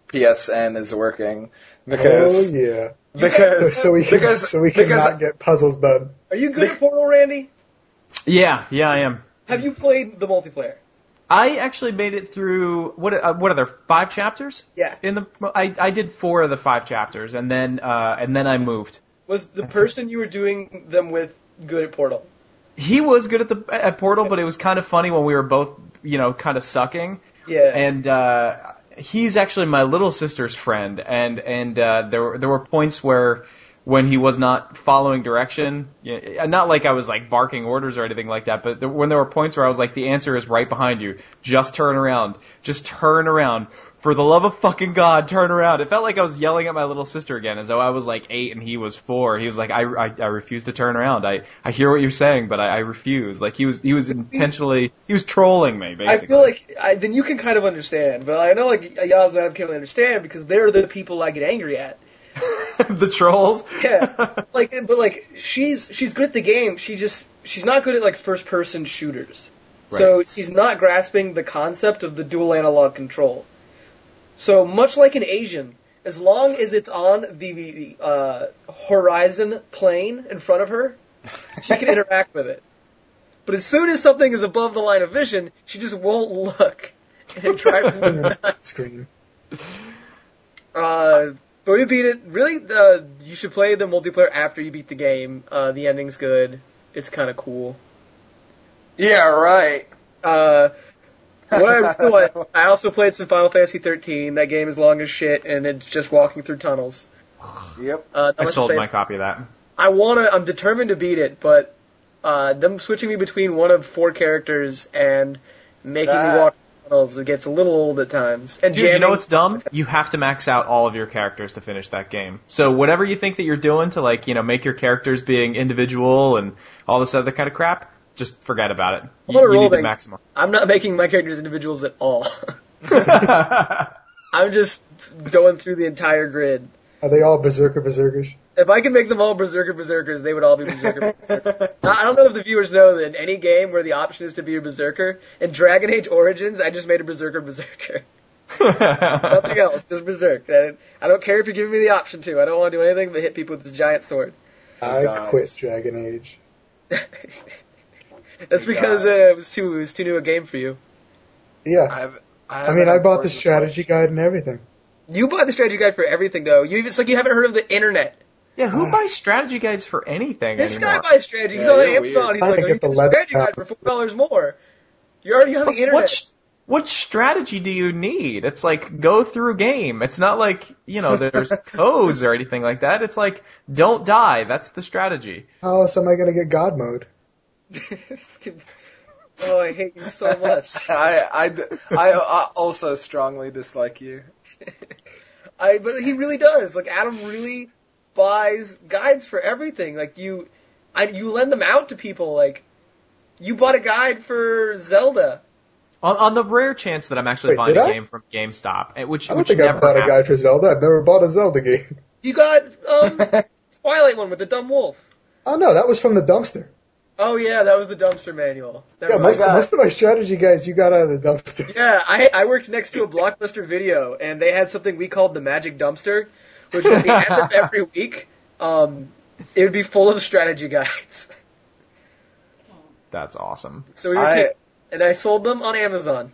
PSN is working. Because oh yeah. because So we can because so we can because not get puzzles done. Are you good at Portal, Randy? Yeah, yeah, I am. Have you played the multiplayer? I actually made it through what? Uh, what are there? Five chapters Yeah. in the? I I did four of the five chapters, and then uh and then I moved. Was the person you were doing them with good at Portal? He was good at the at Portal, but it was kind of funny when we were both you know kind of sucking. Yeah. and uh, he's actually my little sister's friend, and and uh, there were there were points where when he was not following direction, you uh, know, not like I was like barking orders or anything like that, but when there were points where I was like, the answer is right behind you, just turn around, just turn around. For the love of fucking God, turn around. It felt like I was yelling at my little sister again, as though I was like eight and he was four. He was like, I, I, I refuse to turn around. I, I hear what you're saying, but I, I refuse. Like he was, he was intentionally, he was trolling me, basically. I feel like I, then you can kind of understand, but I know like Yaz and Adam can't really understand because they're the people I get angry at. the trolls. Yeah, like, but like she's she's good at the game. She just she's not good at like first person shooters. So she's not grasping the concept of the dual analog control. So much like an Asian, as long as it's on the uh, horizon plane in front of her, she can interact with it. But as soon as something is above the line of vision, she just won't look, and it drives me nuts. Screen. Uh, But we beat it. Really, uh, you should play the multiplayer after you beat the game. Uh, the ending's good. It's kind of cool. Yeah, right. Uh, what I, what, I also played some Final Fantasy 13. That game is long as shit, and it's just walking through tunnels. Yep. Uh, I sold say. my copy of that. I wanna. I'm determined to beat it, but uh, them switching me between one of four characters and making me walk it gets a little old at times. And Dude, jamming. you know what's dumb? You have to max out all of your characters to finish that game. So whatever you think that you're doing to like, you know, make your characters being individual and all this other kind of crap, just forget about it. You, you need the maximum. I'm not making my characters individuals at all. I'm just going through the entire grid. Are they all berserker berserkers? If I could make them all berserker berserkers, they would all be berserker. berserkers. I don't know if the viewers know that in any game where the option is to be a berserker, in Dragon Age Origins, I just made a berserker berserker. Nothing else, just berserk. I I don't care if you're giving me the option to. I don't want to do anything but hit people with this giant sword. I guys. quit Dragon Age. That's because uh, it was too it was too new a game for you. Yeah. I've, I mean, I bought the strategy guide and everything. You buy the strategy guide for everything though. You it's like you haven't heard of the internet. yeah, who uh. buys strategy guides for anything This anymore? guy buys strategy. He's Yeah, on you're Amazon. weird. He's I like, think oh, you it's the get the leather strategy guide for four dollars more. You're already on Plus, the internet. what, sh- what strategy do you need? It's like go through game. It's not like, you know, there's codes or anything like that. It's like don't die. That's the strategy. Oh, How else am I going to get God mode? oh, I hate you so much. I, I, I, I also strongly dislike you. I but he really does. Like Adam really buys guides for everything. Like you, I you lend them out to people. Like you bought a guide for Zelda. On, on the rare chance that I'm actually Wait, buying did a I? game from GameStop, eh, which I don't which think I never bought a guide for Zelda. I've never bought a Zelda game. You got um Twilight one with the dumb wolf. Oh no, that was from the dumpster. Oh yeah, that was the dumpster manual. Never Yeah, mind. most, most of my strategy guys, you got out of the dumpster. Yeah, I I worked next to a Blockbuster Video, and they had something we called the Magic Dumpster, which at the end of every week, um, it would be full of strategy guides. That's awesome. So we would I- take, and I sold them on Amazon.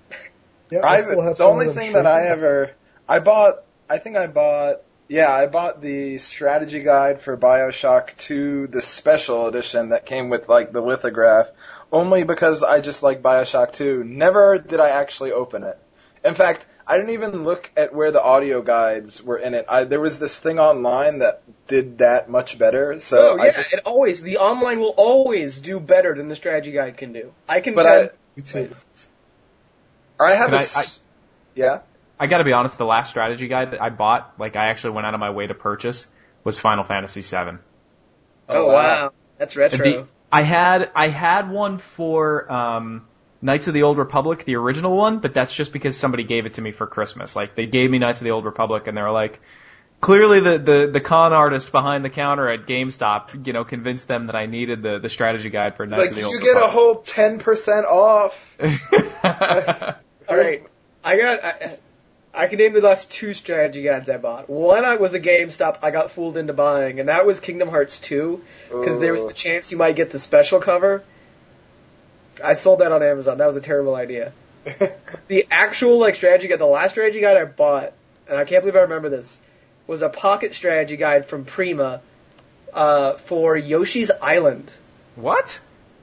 Yeah, I, I, still have the some only thing that I ever, I bought, I think I bought, yeah, I bought the strategy guide for Bioshock 2, the special edition that came with like the lithograph, only because I just like Bioshock 2. Never did I actually open it. In fact, I didn't even look at where the audio guides were in it. I, there was this thing online that did that much better, so oh yeah, I just, it always the online will always do better than the strategy guide can do. I can. but I, tell- YouTube. I have Can a, I- s- yeah. I got to be honest. The last strategy guide that I bought, like I actually went out of my way to purchase, was Final Fantasy VII. oh wow, that's retro. The- I had I had one for um, Knights of the Old Republic, the original one, but that's just because somebody gave it to me for Christmas. Like they gave me Knights of the Old Republic, and they were like, clearly the the, the con artist behind the counter at GameStop, you know, convinced them that I needed the the strategy guide for Knights Like of the Old Republic. you get a whole 10% off. All right, I got. I, I can name the last two strategy guides I bought. One I was a GameStop I got fooled into buying, and that was Kingdom Hearts 2, because there was the chance you might get the special cover. I sold that on Amazon. That was a terrible idea. the actual like strategy guide, the last strategy guide I bought, and I can't believe I remember this, was a pocket strategy guide from Prima uh, for Yoshi's Island. what?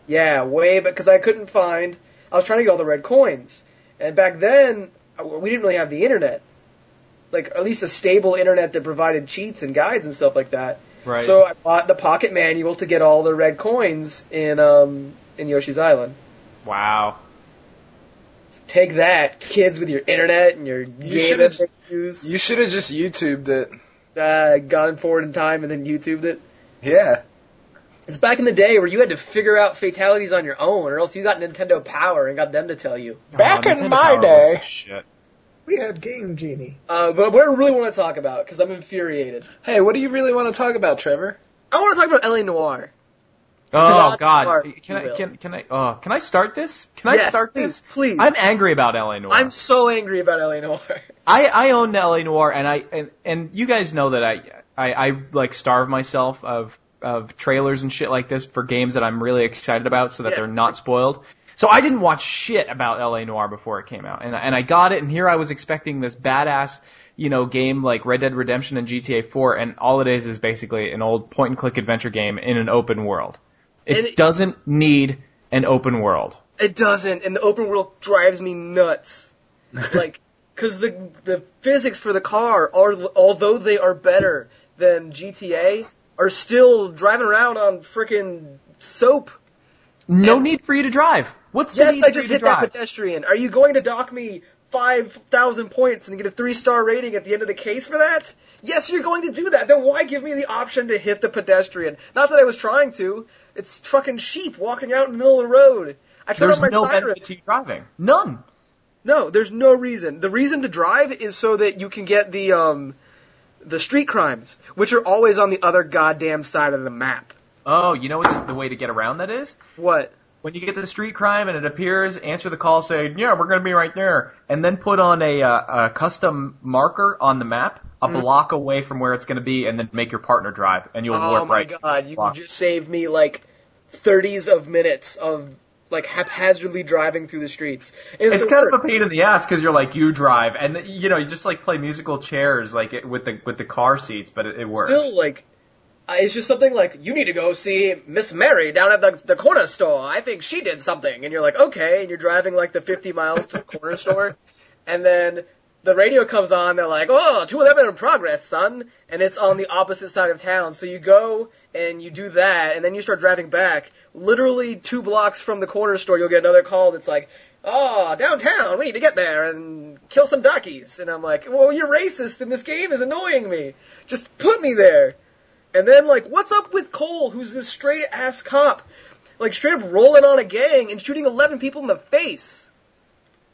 Yeah, way, because I couldn't find. I was trying to get all the red coins, and back then we didn't really have the internet, like at least a stable internet that provided cheats and guides and stuff like that. Right. So I bought the pocket manual to get all the red coins in um in Yoshi's Island. wow. Take that, kids, with your internet and your game should've- that they. You should have just YouTubed it. uh, gone forward in time and then YouTubed it. Yeah. It's back in the day where you had to figure out fatalities on your own, or else you got Nintendo Power and got them to tell you. Back Oh, in my Power day. Shit. We had Game Genie. Uh, but what I really want to talk about, because I'm infuriated. Hey, what do you really want to talk about, Trevor? I want to talk about LA Noire. Oh God, God! Mark, Can I will. can can I uh, can I start this? Can I Yes, start please, this? please. I'm angry about LA Noire. I'm so angry about LA Noire. I I own LA Noire, and I and and you guys know that I I, I like starve myself of of trailers and shit like this for games that I'm really excited about, so that Yeah. they're not spoiled. So I didn't watch shit about LA Noire before it came out, and and I got it, and here I was expecting this badass, you know, game like Red Dead Redemption and GTA 4, and all it is is basically an old point and click adventure game in an open world. It, it- doesn't need an open world. It doesn't, and the open world drives me nuts. like, because the the physics for the car are, although they are better than GTA, are still driving around on frickin' soap. No And- need for you to drive. What's the Yes, need I for just you hit that pedestrian. Are you going to dock me five thousand points and get a three star rating at the end of the case for that? Yes, you're going to do that. Then why give me the option to hit the pedestrian? Not that I was trying to. It's fucking sheep walking out in the middle of the road. I turned There's on my no siren. benefit to driving. None. No, there's no reason. The reason to drive is so that you can get the um the street crimes, which are always on the other goddamn side of the map. Oh, you know what the, the way to get around that is? What? When you get to the street crime and it appears, answer the call, say, yeah, we're going to be right there, and then put on a, uh, a custom marker on the map, a Mm-hmm. block away from where it's going to be, and then make your partner drive, and you'll Oh warp my god, you block. just saved me like 30s of minutes of like haphazardly driving through the streets. And It's kind of a pain in the ass because you're like you drive, and you know you just like play musical chairs like it, with the with the car seats, but it, it works. Still, like, I- it's just something like, you need to go see Miss Mary down at the, the corner store. I think she did something. And you're like, okay. And you're driving like the 50 miles to the corner store. And then the radio comes on. They're like, oh, 211 in progress, son. And it's on the opposite side of town. So you go and you do that. And then you start driving back. Literally two blocks from the corner store, you'll get another call that's like, oh, downtown, we need to get there and kill some darkies. And I'm like, well, you're racist and this game is annoying me. Just put me there. And then, like, what's up with Cole, who's this straight ass cop? Like, straight up rolling on a gang and shooting 11 people in the face.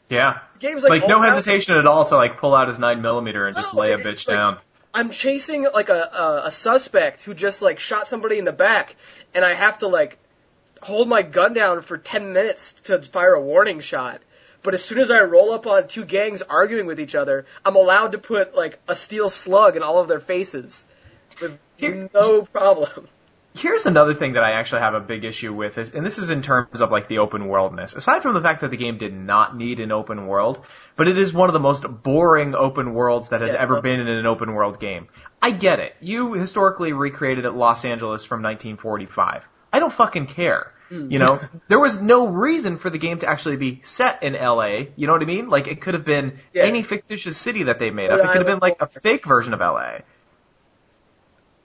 yeah, The game's like, like, no hesitation at all to like pull out his nine millimeter and just lay a bitch like- down. I'm chasing, like, a, a, a suspect who just, like, shot somebody in the back, and I have to, like, hold my gun down for 10 minutes to fire a warning shot. But as soon as I roll up on two gangs arguing with each other, I'm allowed to put, like, a steel slug in all of their faces. With Here- no problem. Here's another thing that I actually have a big issue with is, and this is in terms of like the open worldness. Aside from the fact that the game did not need an open world, but it is one of the most boring open worlds that has Yeah. ever been in an open world game. I get it. You historically recreated at Los Angeles from 1945. I don't fucking care. Hmm. You know, there was no reason for the game to actually be set in LA. You know what I mean? Like it could have been Yeah. any fictitious city that they made Rhode up. It could have been like a fake version of LA.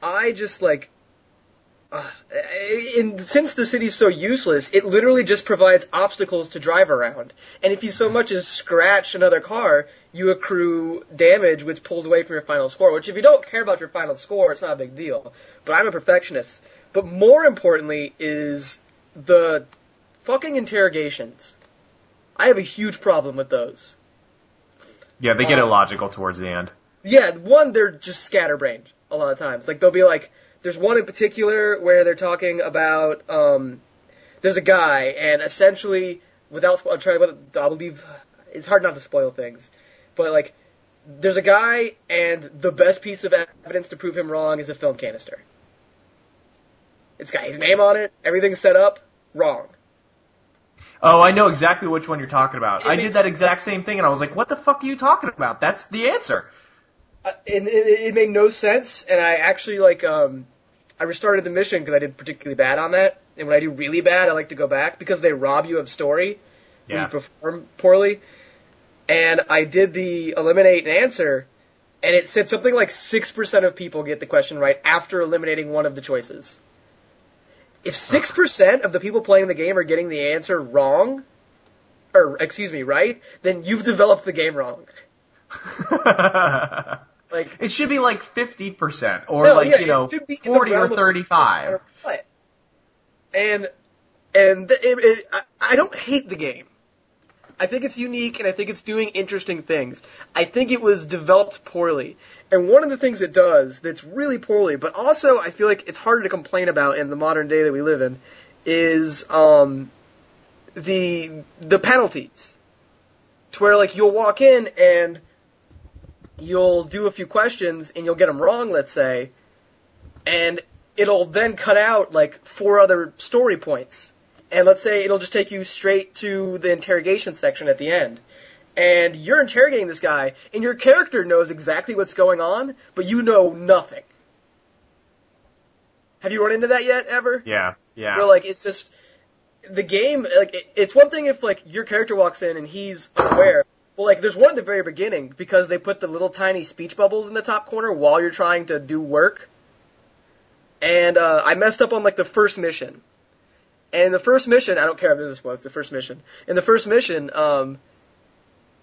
I just like, uh, and since the city's so useless, it literally just provides obstacles to drive around. And if you so much as scratch another car, you accrue damage, which pulls away from your final score. Which, if you don't care about your final score, it's not a big deal. But I'm a perfectionist. But more importantly is the fucking interrogations. I have a huge problem with those. Yeah, they get Uh, illogical towards the end. Yeah, one, they're just scatterbrained a lot of times. Like, they'll be like, there's one in particular where they're talking about, um, there's a guy, and essentially, without, I'm trying to, I believe, it's hard not to spoil things, but like, there's a guy, and the best piece of evidence to prove him wrong is a film canister. It's got his name on it, everything's set up, wrong. Oh, I know exactly which one you're talking about. It I did that exact same thing, and I was like, "What the fuck are you talking about? That's the answer." And it, it made no sense. And I actually like um, I restarted the mission because I did particularly bad on that. And when I do really bad, I like to go back because they rob you of story when you perform poorly. And I did the eliminate and answer, and it said something like six percent of people get the question right after eliminating one of the choices. If six percent of the people playing the game are getting the answer wrong, or excuse me, right, then you've developed the game wrong. Like it should be like fifty percent, or No, like yeah, you know, it should be in the forty or thirty-five. And and it, it, I, I don't hate the game. I think it's unique and I think it's doing interesting things. I think it was developed poorly. And one of the things it does that's really poorly, but also I feel like it's harder to complain about in the modern day that we live in, is um, the the penalties. To where like you'll walk in and you'll do a few questions and you'll get them wrong, let's say, and it'll then cut out like four other story points. and let's say it'll just take you straight to the interrogation section at the end. And you're interrogating this guy, and your character knows exactly what's going on, but you know nothing. Have you run into that yet, ever? Yeah, yeah. Where like it's just the game. Like it, it's one thing if like your character walks in and he's unaware. Well, like there's one at the very beginning because they put the little tiny speech bubbles in the top corner while you're trying to do work. And uh, I messed up on like the first mission. And the first mission, I don't care if this was the first mission. In the first mission, um,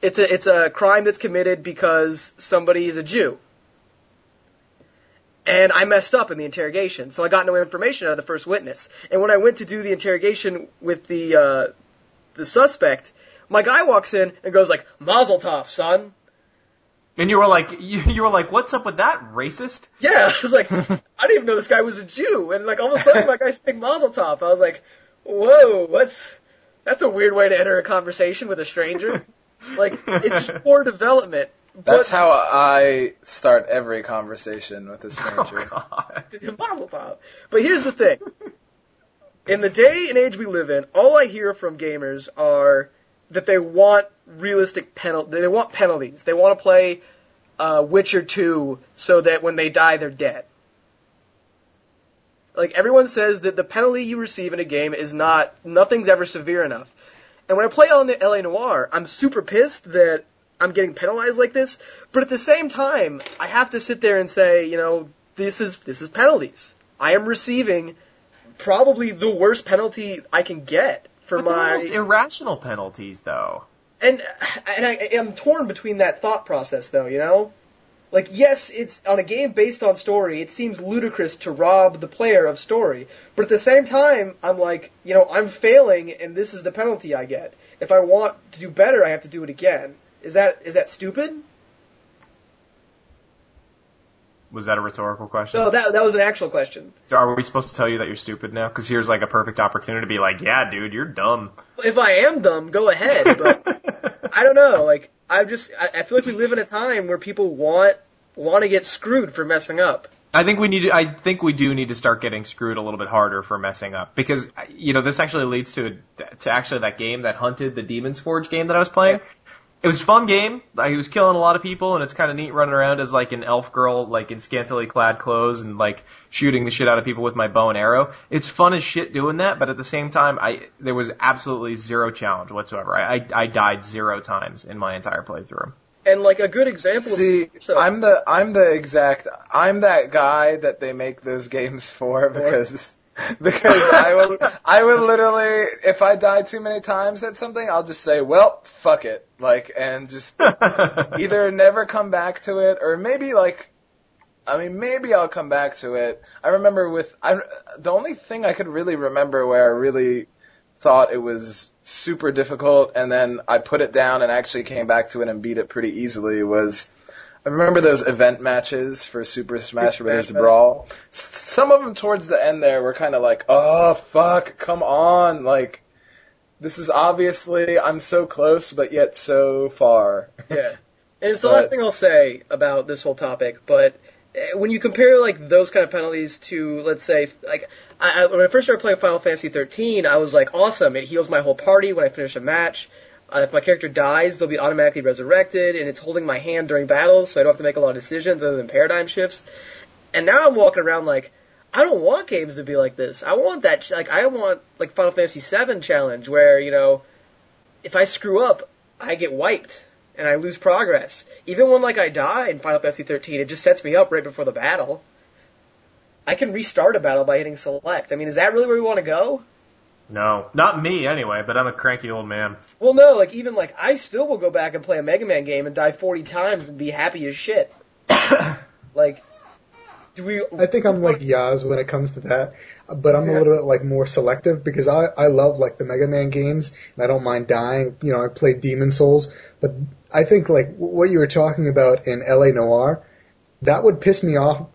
it's a it's a crime that's committed because somebody is a Jew. And I messed up in the interrogation, so I got no information out of the first witness. And when I went to do the interrogation with the uh, the suspect, my guy walks in and goes like, "Mazel tov, son." And you were like, you, you were like, what's up with that, racist? Yeah, I was like, I didn't even know this guy was a Jew, and like all of a sudden my guy's saying Mazel tov. I was like, whoa, what's that's a weird way to enter a conversation with a stranger. Like it's just poor development. That's but, how I start every conversation with a oh, stranger. Oh, Mazel tov. But here's the thing. In the day and age we live in, all I hear from gamers are that they want realistic penal they want penalties. They want to play uh, Witcher 2 so that when they die they're dead. Like everyone says that the penalty you receive in a game is not nothing's ever severe enough. And when I play LA Noire, I'm super pissed that I'm getting penalized like this, but at the same time, I have to sit there and say, you know, this is this is penalties. I am receiving probably the worst penalty I can get for But my almost irrational penalties, though. and and I am torn between that thought process though, you know? Like yes, it's on a game based on story, it seems ludicrous to rob the player of story. But at the same time, I'm like, you know, I'm failing and this is the penalty I get. If I want to do better, I have to do it again. Is that is that stupid? Was that a rhetorical question? No, that that was an actual question. So are we supposed to tell you that you're stupid now? Because here's like a perfect opportunity to be like, yeah, dude, you're dumb. If I am dumb, go ahead, but I don't know. Like I just I, I feel like we live in a time where people want want to get screwed for messing up. I think we need to, I think we do need to start getting screwed a little bit harder for messing up because you know this actually leads to to actually that game that hunted the Demon's Forge game that I was playing. It was a fun game. Like, he was killing a lot of people, and it's kind of neat running around as like an elf girl, like in scantily clad clothes, and like shooting the shit out of people with my bow and arrow. It's fun as shit doing that, but at the same time, I there was absolutely zero challenge whatsoever. I I, I died zero times in my entire playthrough. And like a good example. See, of, so, I'm the I'm the exact I'm that guy that they make those games for because because I will I will literally if I die too many times at something I'll just say well fuck it like and just either never come back to it or maybe like I mean maybe I'll come back to it. I remember with I the only thing I could really remember where I really thought it was super difficult and then I put it down and actually came back to it and beat it pretty easily was I remember those event matches for Super Smash Bros. Brawl. Some of them towards the end there were kind of like, oh fuck, come on, like this is obviously I'm so close but yet so far. yeah. And it's the But- last thing I'll say about this whole topic, but eh, when you compare like those kind of penalties to, let's say, like I, I, when I first started playing Final Fantasy 13, I was like, awesome! It heals my whole party when I finish a match. Uh, if my character dies, they'll be automatically resurrected, and it's holding my hand during battles, so I don't have to make a lot of decisions other than paradigm shifts. And now I'm walking around like, I don't want games to be like this. I want that, like, I want like Final Fantasy 7 challenge where you know, if I screw up, I get wiped and I lose progress. Even when like I die in Final Fantasy 13, it just sets me up right before the battle. I can restart a battle by hitting select. I mean, is that really where we want to go? No, not me anyway. But I'm a cranky old man. Well, no. Like even like I still will go back and play a Mega Man game and die 40 times and be happy as shit. like, do we? I think I'm like Yaz when it comes to that, but I'm a little bit like more selective because I I love like the Mega Man games and I don't mind dying. You know, I played Demon's Souls, but I think like what you were talking about in L.A. Noire, that would piss me off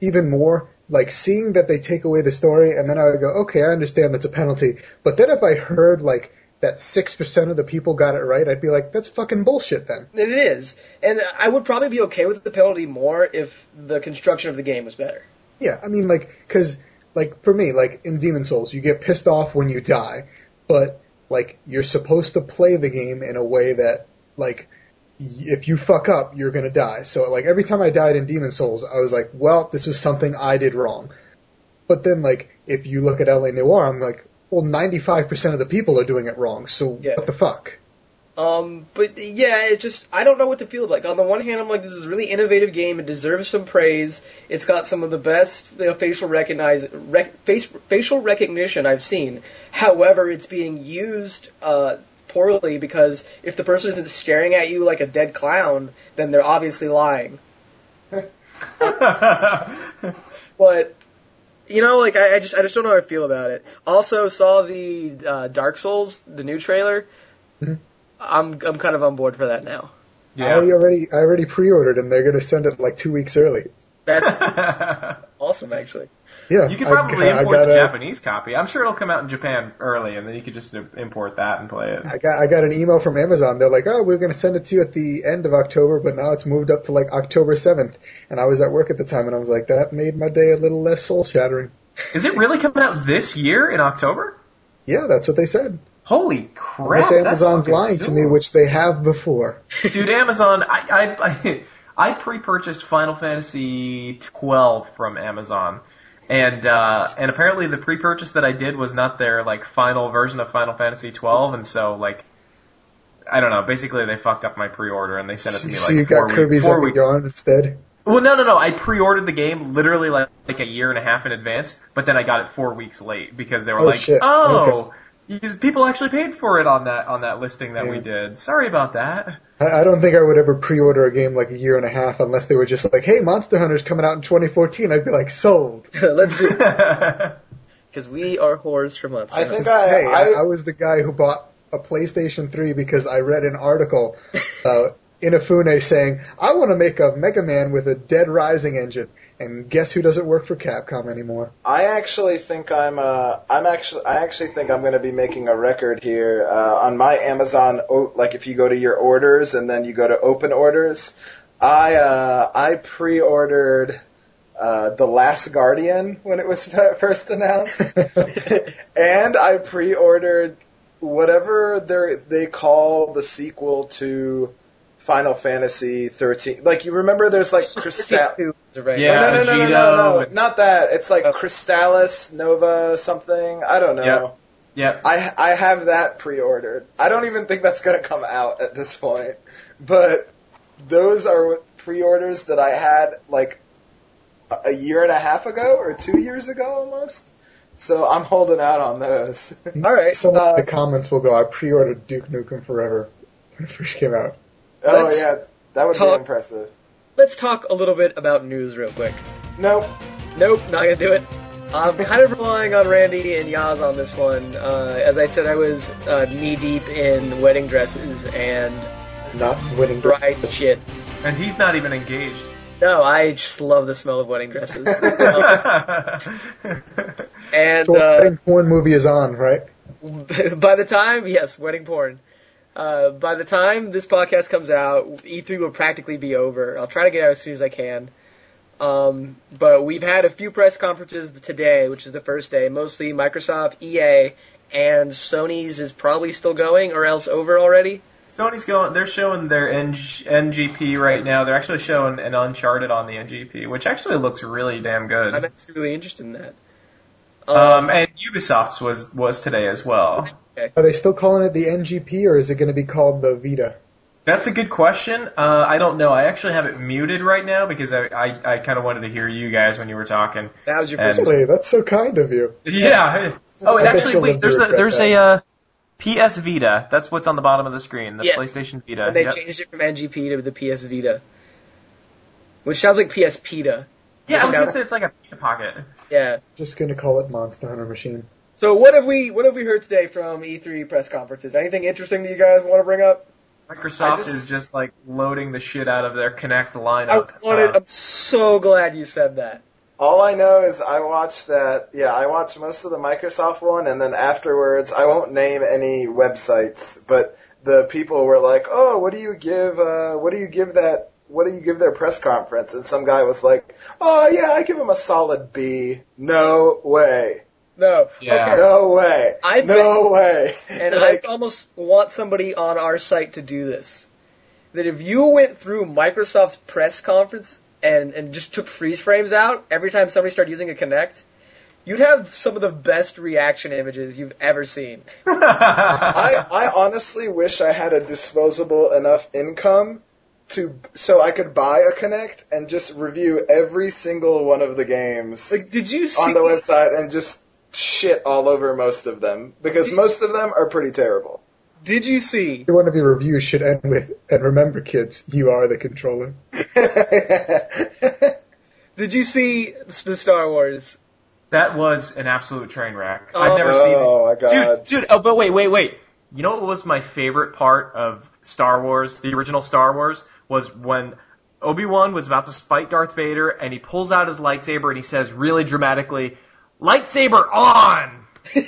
even more. Like seeing that they take away the story, and then I would go, okay, I understand that's a penalty. But then if I heard like that six percent of the people got it right, I'd be like, that's fucking bullshit. Then It is, and I would probably be okay with the penalty more if the construction of the game was better. Yeah, I mean, like, because like for me, like in Demon's Souls, you get pissed off when you die, but like you're supposed to play the game in a way that like if you fuck up, you're gonna die. So like every time I died in Demon's Souls, I was like, well, this was something I did wrong. But then like if you look at LA Noire, I'm like, well, 95% of the people are doing it wrong. So Yeah. what the fuck? Um, but yeah, it's just I don't know what to feel like. On the one hand, I'm like, this is a really innovative game. It deserves some praise. It's got some of the best you know, facial recognize rec, face facial recognition I've seen. However, it's being used uh, poorly because if the person isn't staring at you like a dead clown, then they're obviously lying. But you know, like I, I just I just don't know how I feel about it. Also, saw the uh, Dark Souls, the new trailer. Mhm. I'm I'm kind of on board for that now. Yeah, I already I already pre-ordered and they're gonna send it like two weeks early. That's awesome, actually. Yeah, You could probably I, import got the a- Japanese copy. I'm sure it'll come out in Japan early, and then you could just import that and play it. I got I got an email from Amazon. They're like, "Oh, we're going to send it to you at the end of October, but now it's moved up to like October 7th." And I was at work at the time, and I was like, "That made my day a little less soul shattering." Is it really coming out this year in October? Yeah, that's what they said. Holy crap! Unless Amazon's lying to me, which they have before. Dude, Amazon, I, I, I, I pre-purchased Final Fantasy 12 from Amazon. And, uh, and apparently the pre-purchase that I did was not their, like, final version of Final Fantasy 12, and so, like, I don't know, basically they fucked up my pre-order and they sent it to me, so like, you four, got Kirby's week, four weeks. Yarn instead. Well, no, no, no, I pre-ordered the game literally, like, like a year and a half in advance, but then I got it four weeks late because they were Oh, like, shit. oh, because people actually paid for it on that, on that listing that we did. Sorry about that. I, I don't think I would ever pre-order a game like a year and a half unless they were just like, "Hey, Monster Hunter's coming out in 2014." I'd be like, "Sold." Let's do it. because we are whores for months. I think I- hey, I, I- I was the guy who bought a PlayStation 3 because I read an article uh, Inafune saying, "I want to make a Mega Man with a Dead Rising engine." And guess who doesn't work for Capcom anymore? I actually think I'm uh I'm actually I actually think I'm going to be making a record here uh, on my Amazon o- like if you go to your orders and then you go to open orders I uh I pre-ordered uh The Last Guardian when it was first announced and I pre-ordered whatever they they call the sequel to Final Fantasy 13 like you remember there's like Crystal Right. Yeah. no, no, no, no, no, Vegito no, and- not that. It's like Oh. Crystallis Nova something. I don't know. Yep. Yep. I I have that pre-ordered. I don't even think that's gonna come out at this point. But those are pre-orders that I had like a a year and a half ago or two years ago almost. So I'm holding out on those. All right. Someone uh, in the comments will go, "I pre-ordered Duke Nukem Forever when it first came out." Oh Let's yeah, that would talk- be impressive. let's talk a little bit about news real quick. Nope. Nope, not gonna do it. I'm kind of relying on Randy and Yaz on this one. Uh, as I said, I was uh, knee deep in wedding dresses and Not wedding bride shit. And he's not even engaged. No, I just love the smell of wedding dresses. and So uh, wedding porn movie is on, right? by the time, yes, wedding porn. Uh, by the time this podcast comes out, E3 will practically be over. I'll try to get out as soon as I can. Um, but we've had a few press conferences today, which is the first day. Mostly Microsoft, EA, and Sony's is probably still going, or else over already. Sony's going. They're showing their NG, NGP right now. They're actually showing an Uncharted on the NGP, which actually looks really damn good. I'm actually really interested in that. Um, and Ubisoft's was was today as well. Are they still calling it the NGP, or is it going to be called the Vita? That's a good question. Uh, I don't know. I actually have it muted right now because I I, I kind of wanted to hear you guys when you were talking. that was your And- first. Really, that's so kind of you. Yeah. Oh, and actually, wait. There's a there's a uh, PS Vita. That's what's on the bottom of the screen. The Yes. PlayStation Vita. And they Yep. changed it from NGP to the PS Vita, which sounds like PS Pita. Yeah, I was gonna say it's like a Vita pocket. Yeah. Just going to call it Monster Hunter Machine. So what have we what have we heard today from E3 press conferences? Anything interesting that you guys want to bring up? Microsoft just- is just like loading the shit out of their Kinect I lineup. wanted. Uh, I'm so glad you said that. All I know is I watched that. Yeah, I watched most of the Microsoft one, and then afterwards, I won't name any websites, but the people were like, "Oh, what do you give? Uh, what do you give that what do you give their press conference? And some guy was like, oh yeah, I give him a solid B. No way. No. Yeah. Okay. No way. I no way. And like, I almost want somebody on our site to do this. That if you went through Microsoft's press conference and, and just took freeze frames out every time somebody started using a Kinect, you'd have some of the best reaction images you've ever seen. I, I honestly wish I had a disposable enough income to so I could buy a Kinect and just review every single one of the games Like, did you see? on the website and just shit all over most of them because most of them are pretty terrible. Did you see? One of your reviews should end with, and remember, kids, you are the controller. Did you see the Star Wars? that was an absolute train wreck. Oh. I've never oh, seen it. oh my god. Dude, dude, oh, but wait, wait, wait. You know what was my favorite part of Star Wars, the original Star Wars, was when Obi-Wan was about to fight Darth Vader and he pulls out his lightsaber and he says really dramatically, lightsaber on! yeah,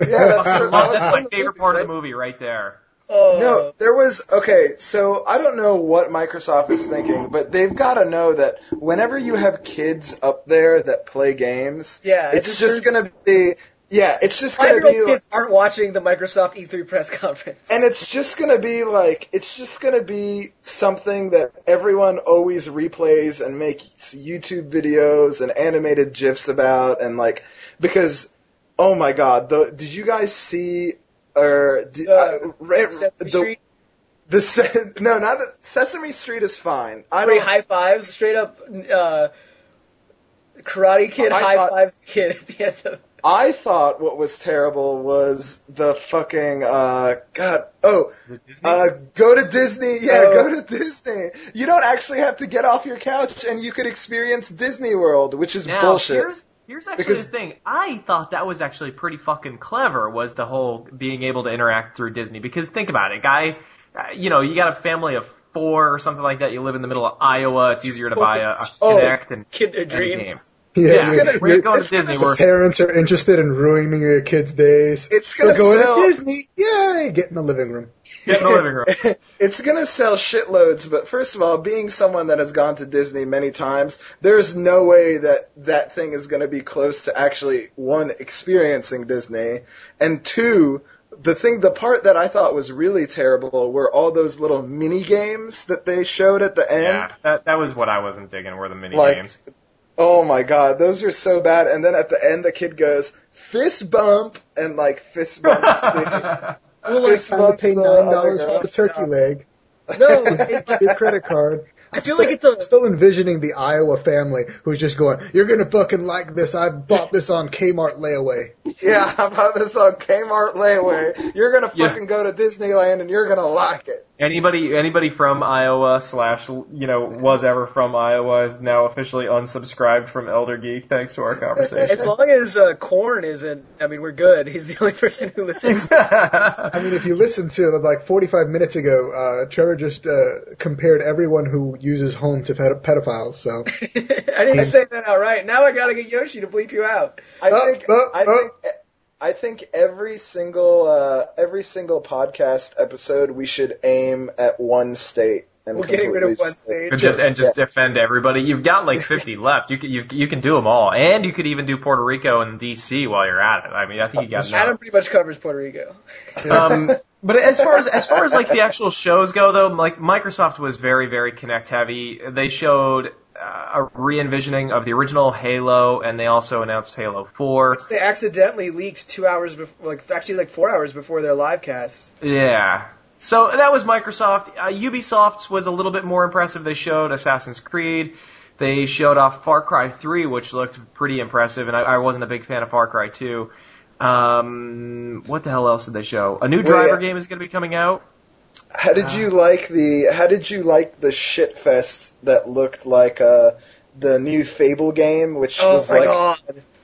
that's, that was That's my one of favorite part of the movie right there. Oh, No, there was okay. So I don't know what Microsoft is thinking, but they've got to know that whenever you have kids up there that play games, Yeah, it's it's just true. gonna be yeah, it's just gonna be like, kids aren't watching the Microsoft E3 press conference. and it's just gonna be like it's just gonna be something that everyone always replays and makes YouTube videos and animated gifs about and like because oh my god, the, did you guys see or did, Uh, uh, the, Street, The no, not the, Sesame Street is fine. I three high fives, straight up. Uh, Karate Kid high fives the kid at the end of. I thought what was terrible was the fucking uh God. Oh, uh, go to Disney. Yeah, Oh. go to Disney. You don't actually have to get off your couch, and you could experience Disney World, which is Now, bullshit. here's here's actually Because- the thing. I thought that was actually pretty fucking clever. Was the whole being able to interact through Disney? Because think about it, guy. uh, You know, you got a family of four or something like that. You live in the middle of Iowa. It's easier to buy a, a Oh. Kinect and Kid their and a game. dreams. Yeah, your- we're your going to Disney. We're parents are interested in ruining your kids' days. It's gonna We're going sell- to Disney. Yay! Get in the living room. get in the living room. it's gonna sell shitloads, but first of all, being someone that has gone to Disney many times, there's no way that that thing is gonna be close to actually one experiencing Disney, and two, the thing, the part that I thought was really terrible were all those little mini games that they showed at the end. Yeah, that that was what I wasn't digging. Were the mini Like- games? Oh my god, those are so bad. And then at the end, the kid goes fist bump and like fist bumps. the, Well, like, fist time to bumps pay the nine dollars for the turkey leg. No, it, Your credit card. I feel like it's a. Still envisioning the Iowa family who's just going, "You're gonna fucking like this. I bought this on Kmart layaway." Yeah, I bought this on Kmart layaway? You're gonna Yeah. fucking go to Disneyland and you're gonna like it. Anybody anybody from Iowa slash you know was ever from Iowa is now officially unsubscribed from Elder Geek thanks to our conversation. As long as uh, Corn isn't, I mean, we're good. He's the only person who listens. I mean, if you listen to like 45 minutes ago, uh, Trevor just uh, compared everyone who uses home to ped- pedophiles. So I didn't say that outright. Now I gotta get Yoshi to bleep you out. I Oh, think oh, I oh. think I think every single uh, every single podcast episode we should aim at one state and We're getting rid of one just- stage. and just and just defend everybody. You've got like 50 left. You can you, you can do them all, and you could even do Puerto Rico and DC while you're at it. I mean, I think you got Adam enough. pretty much covers Puerto Rico. Um, but as far as as far as like the actual shows go, though, like Microsoft was very very Kinect heavy. They showed uh, a re-envisioning of the original Halo, and they also announced Halo 4. They accidentally leaked two hours before, like actually like four hours before their live cast. Yeah. So that was Microsoft. Uh, Ubisoft's was a little bit more impressive. They showed Assassin's Creed. They showed off Far Cry 3, which looked pretty impressive, and I, I wasn't a big fan of Far Cry 2. Um, what the hell else did they show? A new Wait, driver uh, game is going to be coming out. How did you like the How did you like the shit fest that looked like uh, the new Fable game, which Oh was like god!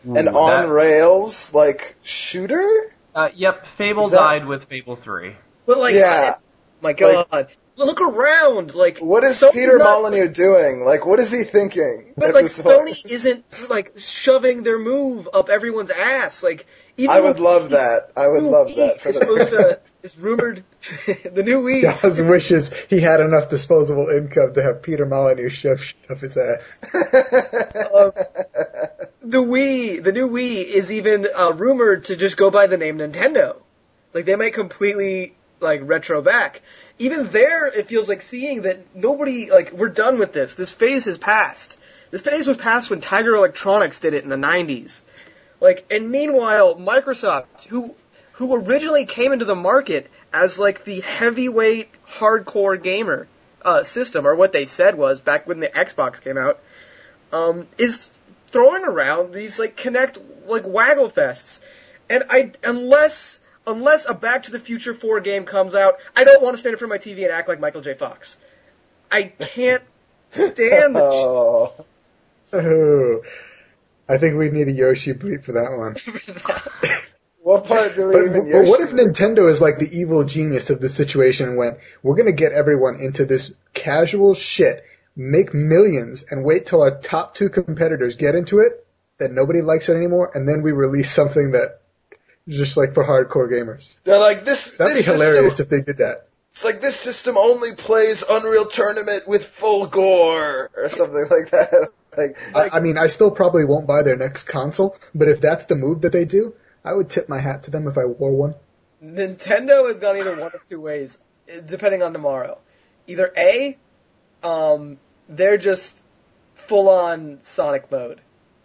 an Ooh, on that- rails like shooter? Uh, yep, Fable Is that- died with Fable 3. But like, yeah, my god, look around. Like What is Sony's Peter not- Molyneux doing? Like, what is he thinking? But like this point? Sony isn't like shoving their move up everyone's ass. Like even I would the love that. I would love Wii that. for is them. supposed to is rumored the new Wii. Yaz wishes he had enough disposable income to have Peter Molyneux shove shit up his ass. Um, the Wii, the new Wii, is even uh, rumored to just go by the name Nintendo. Like they might completely like retro back. Even there, it feels like seeing that nobody like we're done with this. This phase has passed. This phase was passed when Tiger Electronics did it in the '90s. Like, and meanwhile, Microsoft, who who originally came into the market as like the heavyweight hardcore gamer uh, system, or what they said was back when the Xbox came out, um, is throwing around these like Kinect like waggle fests, and I unless unless a Back to the Future 4 game comes out, I don't want to stand in front of my TV and act like Michael J. Fox. I can't stand the Oh. Oh, I think we need a Yoshi bleep for that one. What part do we But, even but what Yoshi if Nintendo is like the evil genius of the situation when we're going to get everyone into this casual shit, make millions, and wait till our top two competitors get into it, that nobody likes it anymore, and then we release something that is just like for hardcore gamers. They're like this. That'd be hilarious System, if they did that. it's like this system only plays Unreal Tournament with full gore or something like that. Like, I, I mean, I still probably won't buy their next console, but if that's the move that they do, I would tip my hat to them if I wore one. Nintendo has gone either one of two ways, depending on tomorrow. Either A, um, they're just full on Sonic mode,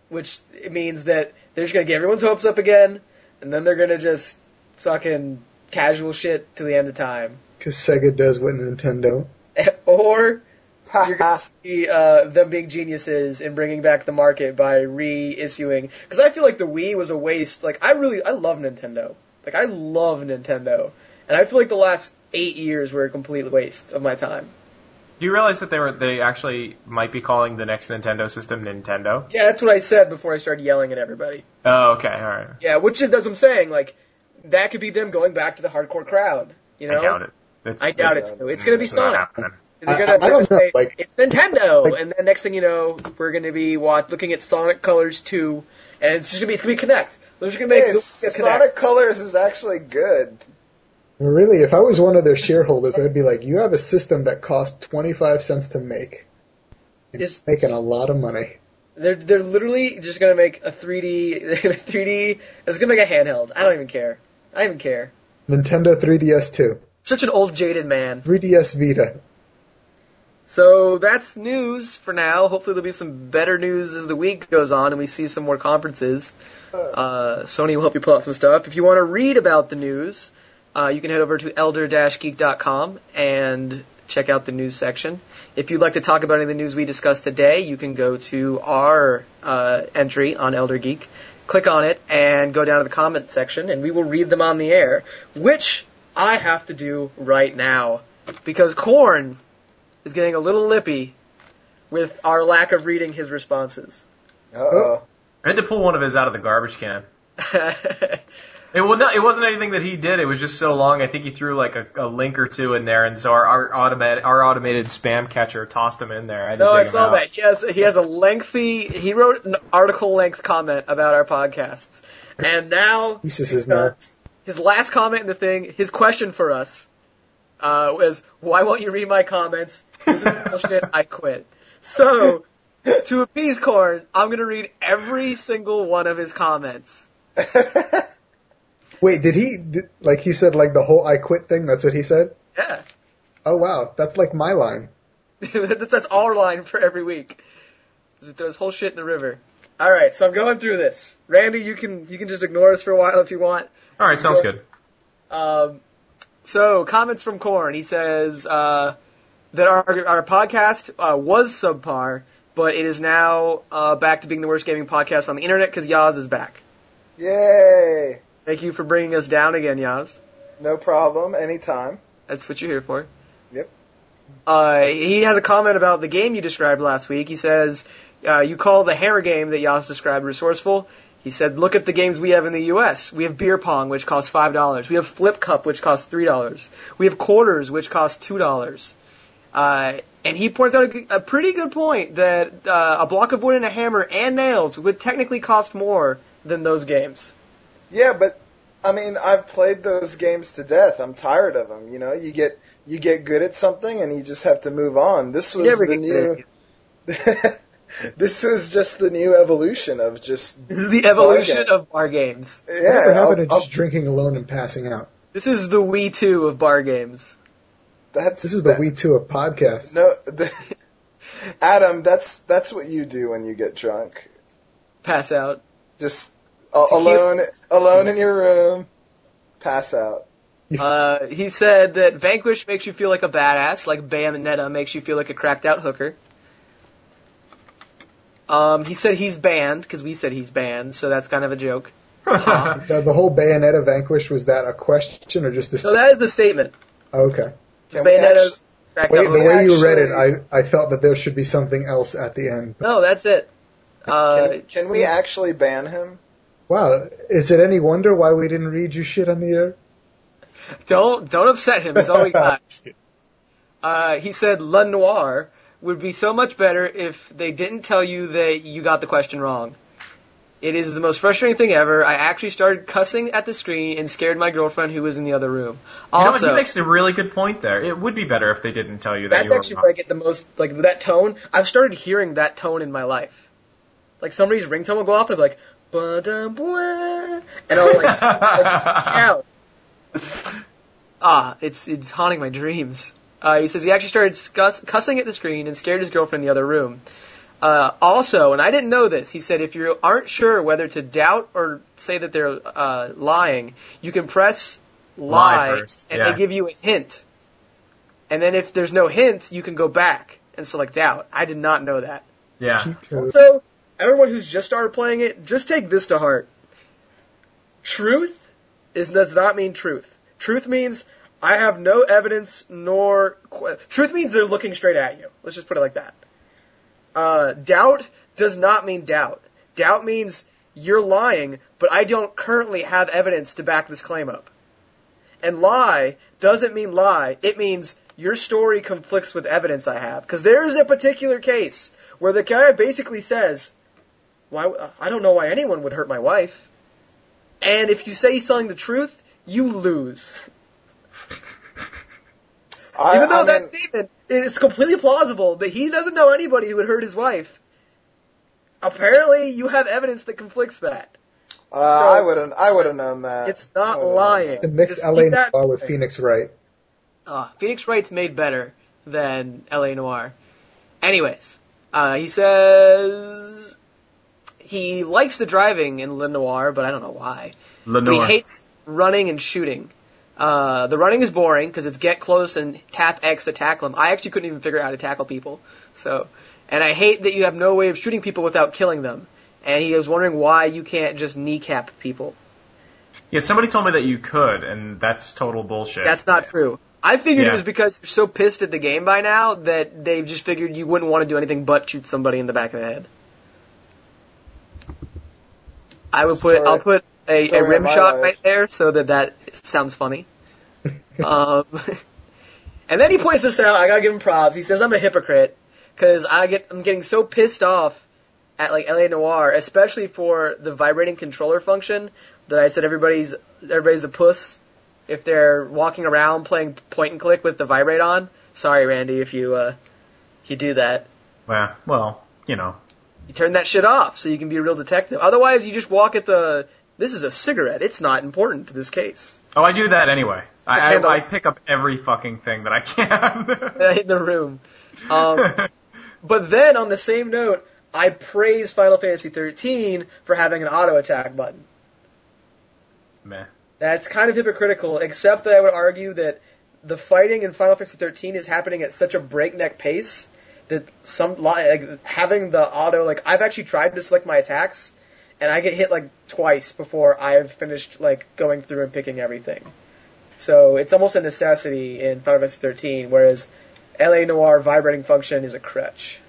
which means that they're just gonna get everyone's hopes up again, and then they're gonna just fucking casual shit to the end of time. Because Sega does what Nintendo. or you're gonna see uh, them being geniuses in bringing back the market by reissuing. Because I feel like the Wii was a waste. Like I really, I love Nintendo. Like I love Nintendo, and I feel like the last eight years were a complete waste of my time. Do you realize that they were they actually might be calling the next Nintendo system Nintendo? Yeah, that's what I said before I started yelling at everybody. Oh, okay, all right. Yeah, which is that's what I'm saying. Like that could be them going back to the hardcore crowd. You know, I doubt it. It's, I doubt it too. It's gonna be it's Sonic. They're I- gonna, I they're don't gonna know, say, like- it's Nintendo, like- and then next thing you know, we're gonna be watch, looking at Sonic Colors 2, and it's just gonna be it's gonna be Kinect. They're just gonna make hey, the Wii a Kinect. Sonic Colors is actually good. Really, if I was one of their shareholders, I'd be like, you have a system that costs 25 cents to make. It's Is- making a lot of money. They're they're literally just gonna make a 3D 3D. It's gonna make a handheld. I don't even care. I don't even care. Nintendo 3DS 2. Such an old jaded man. 3DS Vita. So that's news for now. Hopefully there'll be some better news as the week goes on and we see some more conferences. Uh, Sony will help you pull out some stuff. If you want to read about the news, uh, you can head over to elder-geek.com and check out the news section. If you'd like to talk about any of the news we discussed today, you can go to our uh, entry on Elder Geek, click on it, and go down to the comment section, and we will read them on the air, which I have to do right now because Corn is getting a little lippy with our lack of reading his responses. Uh oh. I had to pull one of his out of the garbage can. It well, no, it wasn't anything that he did. It was just so long. I think he threw like a, a link or two in there, and so our, our automated our automated spam catcher tossed him in there. I had no, I saw that. He has he has a lengthy. He wrote an article length comment about our podcasts, and now Thesis is now. his last comment in the thing, his question for us, uh, was, "Why won't you read my comments? This is bullshit. I quit." So, to appease Corn, I'm gonna read every single one of his comments. Wait, did he, did, like he said like the whole I quit thing? That's what he said? Yeah, Oh wow, that's like my line. that's, that's our line for every week. Just throws whole shit in the river. All right, so I'm going through this. Randy, you can you can just ignore us for a while if you want. All right, sounds good. Um, so comments from Corn. He says uh, that our our podcast uh, was subpar, but it is now uh, back to being the worst gaming podcast on the internet because Yaz is back. Yay! Thank you for bringing us down again, Yaz. No problem. Anytime. That's what you're here for. Yep. Uh, he has a comment about the game you described last week. He says, uh, you call the hair game that Yaz described resourceful. He said, look at the games we have in the U.S. We have beer pong, which costs $5. We have flip cup, which costs $3. We have quarters, which cost $2. Uh, and he points out a pretty good point that uh, a block of wood and a hammer and nails would technically cost more than those games. Yeah, but I mean, I've played those games to death. I'm tired of them. You know, you get you get good at something and you just have to move on. This was never the get new. this is just the new evolution of just This is the evolution game. of bar games. yeah. Whatever happened I'll- to I'll- just drinking alone and passing out? This is the Wii 2 of bar games. that's This is the that- Wii 2 of podcasts. No, the, Adam, that's that's what you do when you get drunk. Pass out. Just a- alone, alone in your room, pass out. Uh, he said that Vanquish makes you feel like a badass, like Bayonetta makes you feel like a cracked out hooker. Um, he said he's banned, because we said he's banned, so that's kind of a joke. Uh, The, the whole Bayonetta Vanquish, was that a question or just this? so that is the statement. Okay. Can we Bayonetta's cracked Wait, the hooker. way you read it, I, I felt that there should be something else at the end. No, that's it. Uh, Can, can we actually ban him? Wow, is it any wonder why we didn't read you shit on the air? Don't don't upset him. He's all we got. Uh, he said LA Noire would be so much better if they didn't tell you that you got the question wrong. It is the most frustrating thing ever. I actually started cussing at the screen and scared my girlfriend who was in the other room. You know? Also, He makes a really good point there. It would be better if they didn't tell you that that's you actually wrong. where I get the most like that tone. I've started hearing that tone in my life. Like somebody's ringtone will go off and I'll be like, "Ba-da-bwa," and I'm like, like out. Ah, it's it's haunting my dreams. Uh, he says he actually started cuss- cussing at the screen and scared his girlfriend in the other room. Uh, also, and I didn't know this, he said if you aren't sure whether to doubt or say that they're uh, lying, you can press lie, Lie first, and yeah. they give you a hint. And then if there's no hint, you can go back and select doubt. I did not know that. yeah. Cheat code. Also, everyone who's just started playing it, just take this to heart. Truth is does not mean truth. Truth means I have no evidence nor qu- truth means they're looking straight at you. Let's just put it like that. Uh, doubt does not mean doubt. Doubt means you're lying, but I don't currently have evidence to back this claim up. And lie doesn't mean lie. It means your story conflicts with evidence I have. Because there is a particular case where the guy basically says, "Why? I don't know why anyone would hurt my wife." And if you say he's telling the truth, you lose. I, Even though I that mean, statement is completely plausible that he doesn't know anybody who would hurt his wife. Apparently, you have evidence that conflicts that. uh, I wouldn't. I would have known that. It's not I would've known lying. To mix Just LA Noire with mind. Phoenix Wright. Uh, Phoenix Wright's made better than L.A. Noire. Anyways, uh, he says he likes the driving in LA Noire, but I don't know why. But he hates running and shooting. Uh, the running is boring because it's get close and tap X to tackle them. I actually couldn't even figure out how to tackle people. So, and I hate that you have no way of shooting people without killing them. And he was wondering why you can't just kneecap people. Yeah, somebody told me that you could, and that's total bullshit. That's not true. I figured it was because you're so pissed at the game by now that they've just figured you wouldn't want to do anything but shoot somebody in the back of the head. I would put Story- I'll put a, a rim shot life. right there so that that sounds funny. um, and then he points this out. I gotta give him props. He says I'm a hypocrite because I get I'm getting so pissed off at like LA Noire, especially for the vibrating controller function that I said everybody's everybody's a puss if they're walking around playing point and click with the vibrate on. Sorry, Randy, if you uh, you do that. Well, well, you know. You turn that shit off so you can be a real detective. Otherwise, you just walk at the. This is a cigarette. It's not important to this case. Oh, I do that anyway. I, I. I pick up every fucking thing that I can. in the room. Um, but then on the same note, I praise Final Fantasy 13 for having an auto attack button. Meh. That's kind of hypocritical, except that I would argue that the fighting in Final Fantasy 13 is happening at such a breakneck pace that some like having the auto like I've actually tried to select my attacks and I get hit like twice before I've finished like going through and picking everything. So it's almost a necessity in Final Fantasy 13, whereas LA Noire vibrating function is a crutch.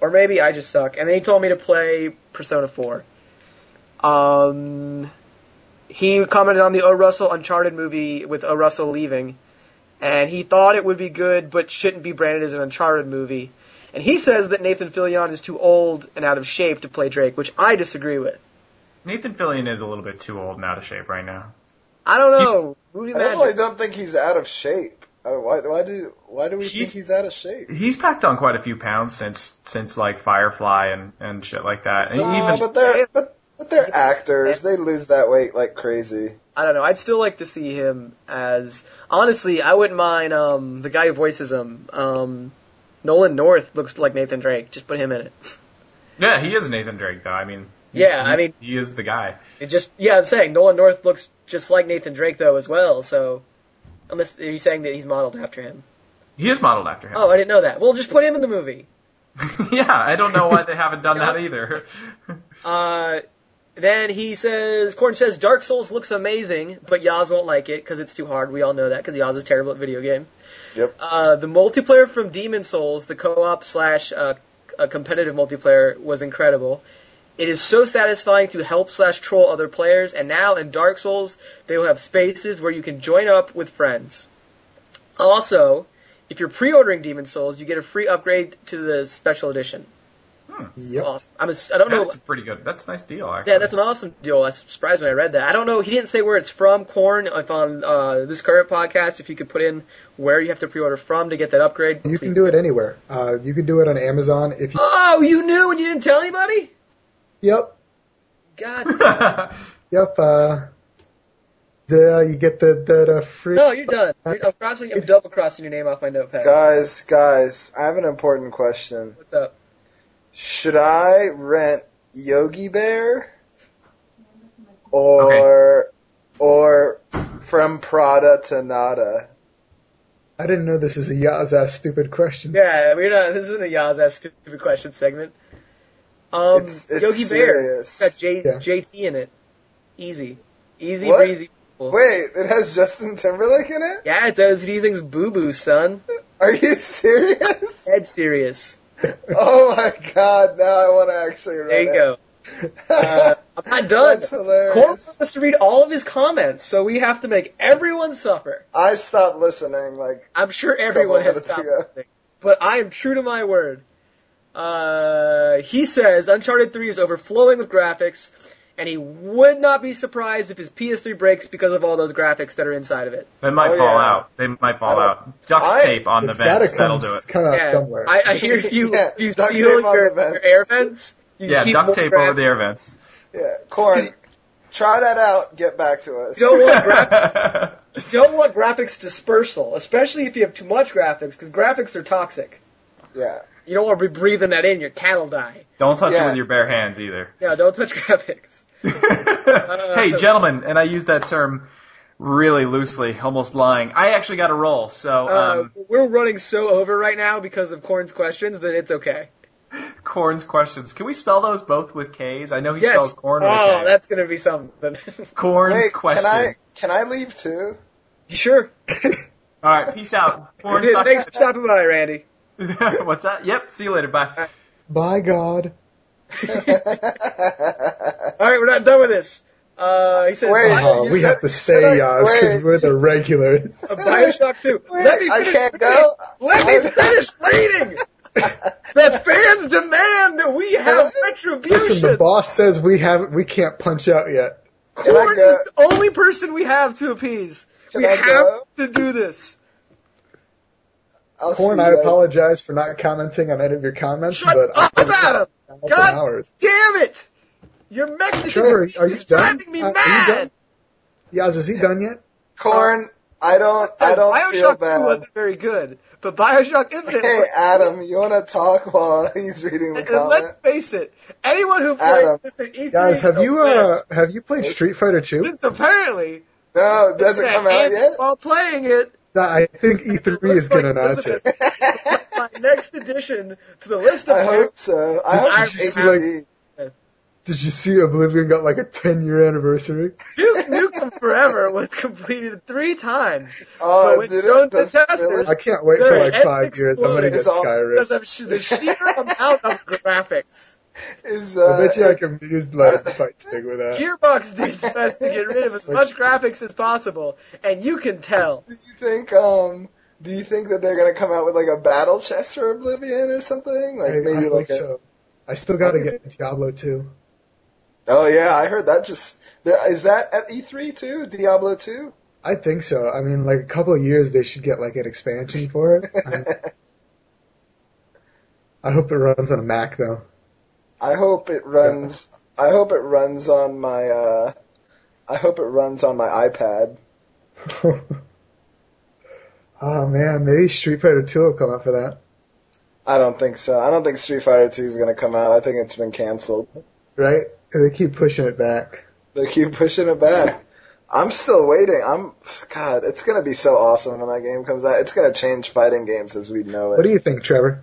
Or maybe I just suck. And then he told me to play Persona 4. Um, he commented on the O. Russell Uncharted movie with O. Russell leaving, and he thought it would be good, but shouldn't be branded as an Uncharted movie. And he says that Nathan Fillion is too old and out of shape to play Drake, which I disagree with. Nathan Fillion is a little bit too old and out of shape right now. I don't know. Movie I definitely don't think he's out of shape. Why, why do why do we He's- think he's out of shape? He's packed on quite a few pounds since since like Firefly and and shit like that. And even but they're but, but they're actors. They lose that weight like crazy. I don't know. I'd still like to see him as honestly. I wouldn't mind um, the guy who voices him. Um, Nolan North looks like Nathan Drake. Just put him in it. yeah, he is Nathan Drake though. I mean, he's- Yeah, I mean- he is the guy. It just yeah, I'm saying Nolan North looks just like Nathan Drake though as well. So unless are you saying that he's modeled after him? He is modeled after him. Oh, I didn't know that. Well, just put him in the movie. yeah, I don't know why they haven't done that either. Uh, then he says, Corn says, Dark Souls looks amazing, but Yaz won't like it because it's too hard. We all know that because Yaz is terrible at video games. Yep. Uh, the multiplayer from Demon's Souls, the co-op slash uh, competitive multiplayer, was incredible. It is so satisfying to help slash troll other players, and now in Dark Souls, they will have spaces where you can join up with friends. Also, if you're pre-ordering Demon's Souls, you get a free upgrade to the special edition. It's Yep. awesome. I'm a, I don't know. That's a pretty good. That's a nice deal, actually. Yeah, that's an awesome deal. I was surprised when I read that. I don't know. He didn't say where it's from. Corn, if on uh, this current podcast, if you could put in where you have to pre-order from to get that upgrade. You can do it anywhere. Uh, you can do it on Amazon if you. Oh, you knew and you didn't tell anybody? Yep. God. Yep. Uh, the, you get the the, the free. no, you're done. You're- I'm crossing. I'm double crossing your name off my notepad. Guys, guys, I have an important question. What's up? Should I rent Yogi Bear or or from Prada to Nada? I didn't know this is a Yaz ass stupid question. Yeah, we're not. This isn't a Yaz ass stupid question segment. Um, It's- it's Yogi Bear. serious. It's got J, Yeah. JT in it. Easy, easy What? breezy. Wait, it has Justin Timberlake in it? Yeah, it does. Who do you think's Boo Boo, son? Are you serious? Dead serious. oh my god, now I want to actually read There you it. go. Uh, I'm not done. That's hilarious. Corn wants us to read all of his comments, so we have to make everyone suffer. I stopped listening, like, I'm sure everyone has stopped ago. listening, but I am true to my word. Uh, he says Uncharted 3 is overflowing with graphics, and he would not be surprised if his PS3 breaks because of all those graphics that are inside of it. They might Oh, fall yeah. out. They might fall I out. Duct I- tape on the It's vents. That'll do it. come out Yeah, somewhere. I, I hear you. Yeah, you seal your, your air vents. You Yeah, duct tape graphics. over the air vents. yeah, Corn, try that out, get back to us. You don't want graphics. You don't want graphics dispersal, especially if you have too much graphics, because graphics are toxic. Yeah. You don't want to be breathing that in. Your cat will die. Don't touch Yeah. it with your bare hands either. Yeah, don't touch graphics. hey, gentlemen, and I use that term really loosely, almost lying. I actually got a roll, so Uh, um, we're running so over right now because of Corn's questions that it's okay. Corn's questions. Can we spell those both with K's? I know he Yes. spells corn with oh, that's gonna be something. Corn's Wait, question. can I can I leave too? sure. All right, peace out. Corn, Dude, thanks for stopping by, Randy. What's that? Yep. See you later. Bye. By God. All right, we're not done with this. Uh, he says Wait. Oh, you we said- have to stay said I- Yaz because we're the regulars. uh, Bioshock 2. Let me finish I can't reading. go. Let me finish reading. that fans demand that we have retribution. Listen, the boss says we have we can't punch out yet. Corn is the only person we have to appease. Can we I have go? to do this. I'll Corn, I apologize for not commenting on any of your comments, Shut but up, I Adam! open God hours. damn it! Your Mexican Trevor, speech are you is done? driving me Uh, are you mad. done? Yaz, is he done yet? Corn, I don't I don't Bioshock feel 2 bad. wasn't very good, but Bioshock Infinite Hey was Adam, you wanna talk while he's reading the And let's face it, anyone who played Adam. this at E3 Guys, have a you uh have you played Street Fighter 2? Since apparently No, it doesn't come out yet. While playing it, I think E3 is gonna like announce it. my next addition to the list of I hope so. I hope I- it's I- HD. Did you see Oblivion got like a 10 year anniversary? Duke Nukem Forever was completed three times. Oh, but when did shown it? to really? I can't wait for like five years. I'm gonna get Skyrim. because of sh- the sheer amount of graphics. Is uh, I bet you I can use my fight stick with that. Gearbox did its best to get rid of as much graphics as possible, and you can tell. Do you think um do you think that they're gonna come out with like a battle chest for Oblivion or something? Like I, I maybe hope like a so. I still got to get Diablo 2. Oh yeah, I heard that just there- is that at E3 too? Diablo 2? I think so. I mean, like a couple of years, they should get like an expansion for it. I, I hope it runs on a Mac though. I hope it runs I hope it runs on my uh I hope it runs on my iPad. oh man, maybe Street Fighter 2 will come out for that, I don't think so. I don't think Street Fighter 2 is gonna come out. I think it's been canceled. right? They keep pushing it back. They keep pushing it back. I'm still waiting. I'm God. It's gonna be so awesome when that game comes out. It's gonna change fighting games as we know it. What do you think, Trevor?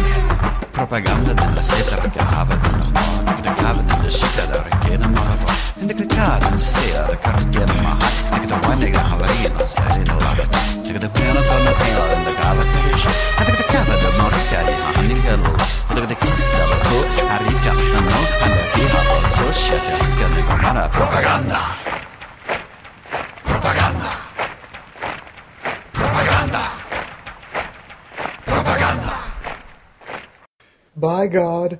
Propaganda de la seta, cava de la mort, de cava de la xita, de requena mala va. Ende que cada un sea, de carquena ma, de que da guanya gran havaria, de la seta la va. De que da plena con la tela, de la cava que és. A que da cava de morrica, de la amiga la va. De que da kissa la tu, a no, no, a la que ha va, de que propaganda. Propaganda. By God,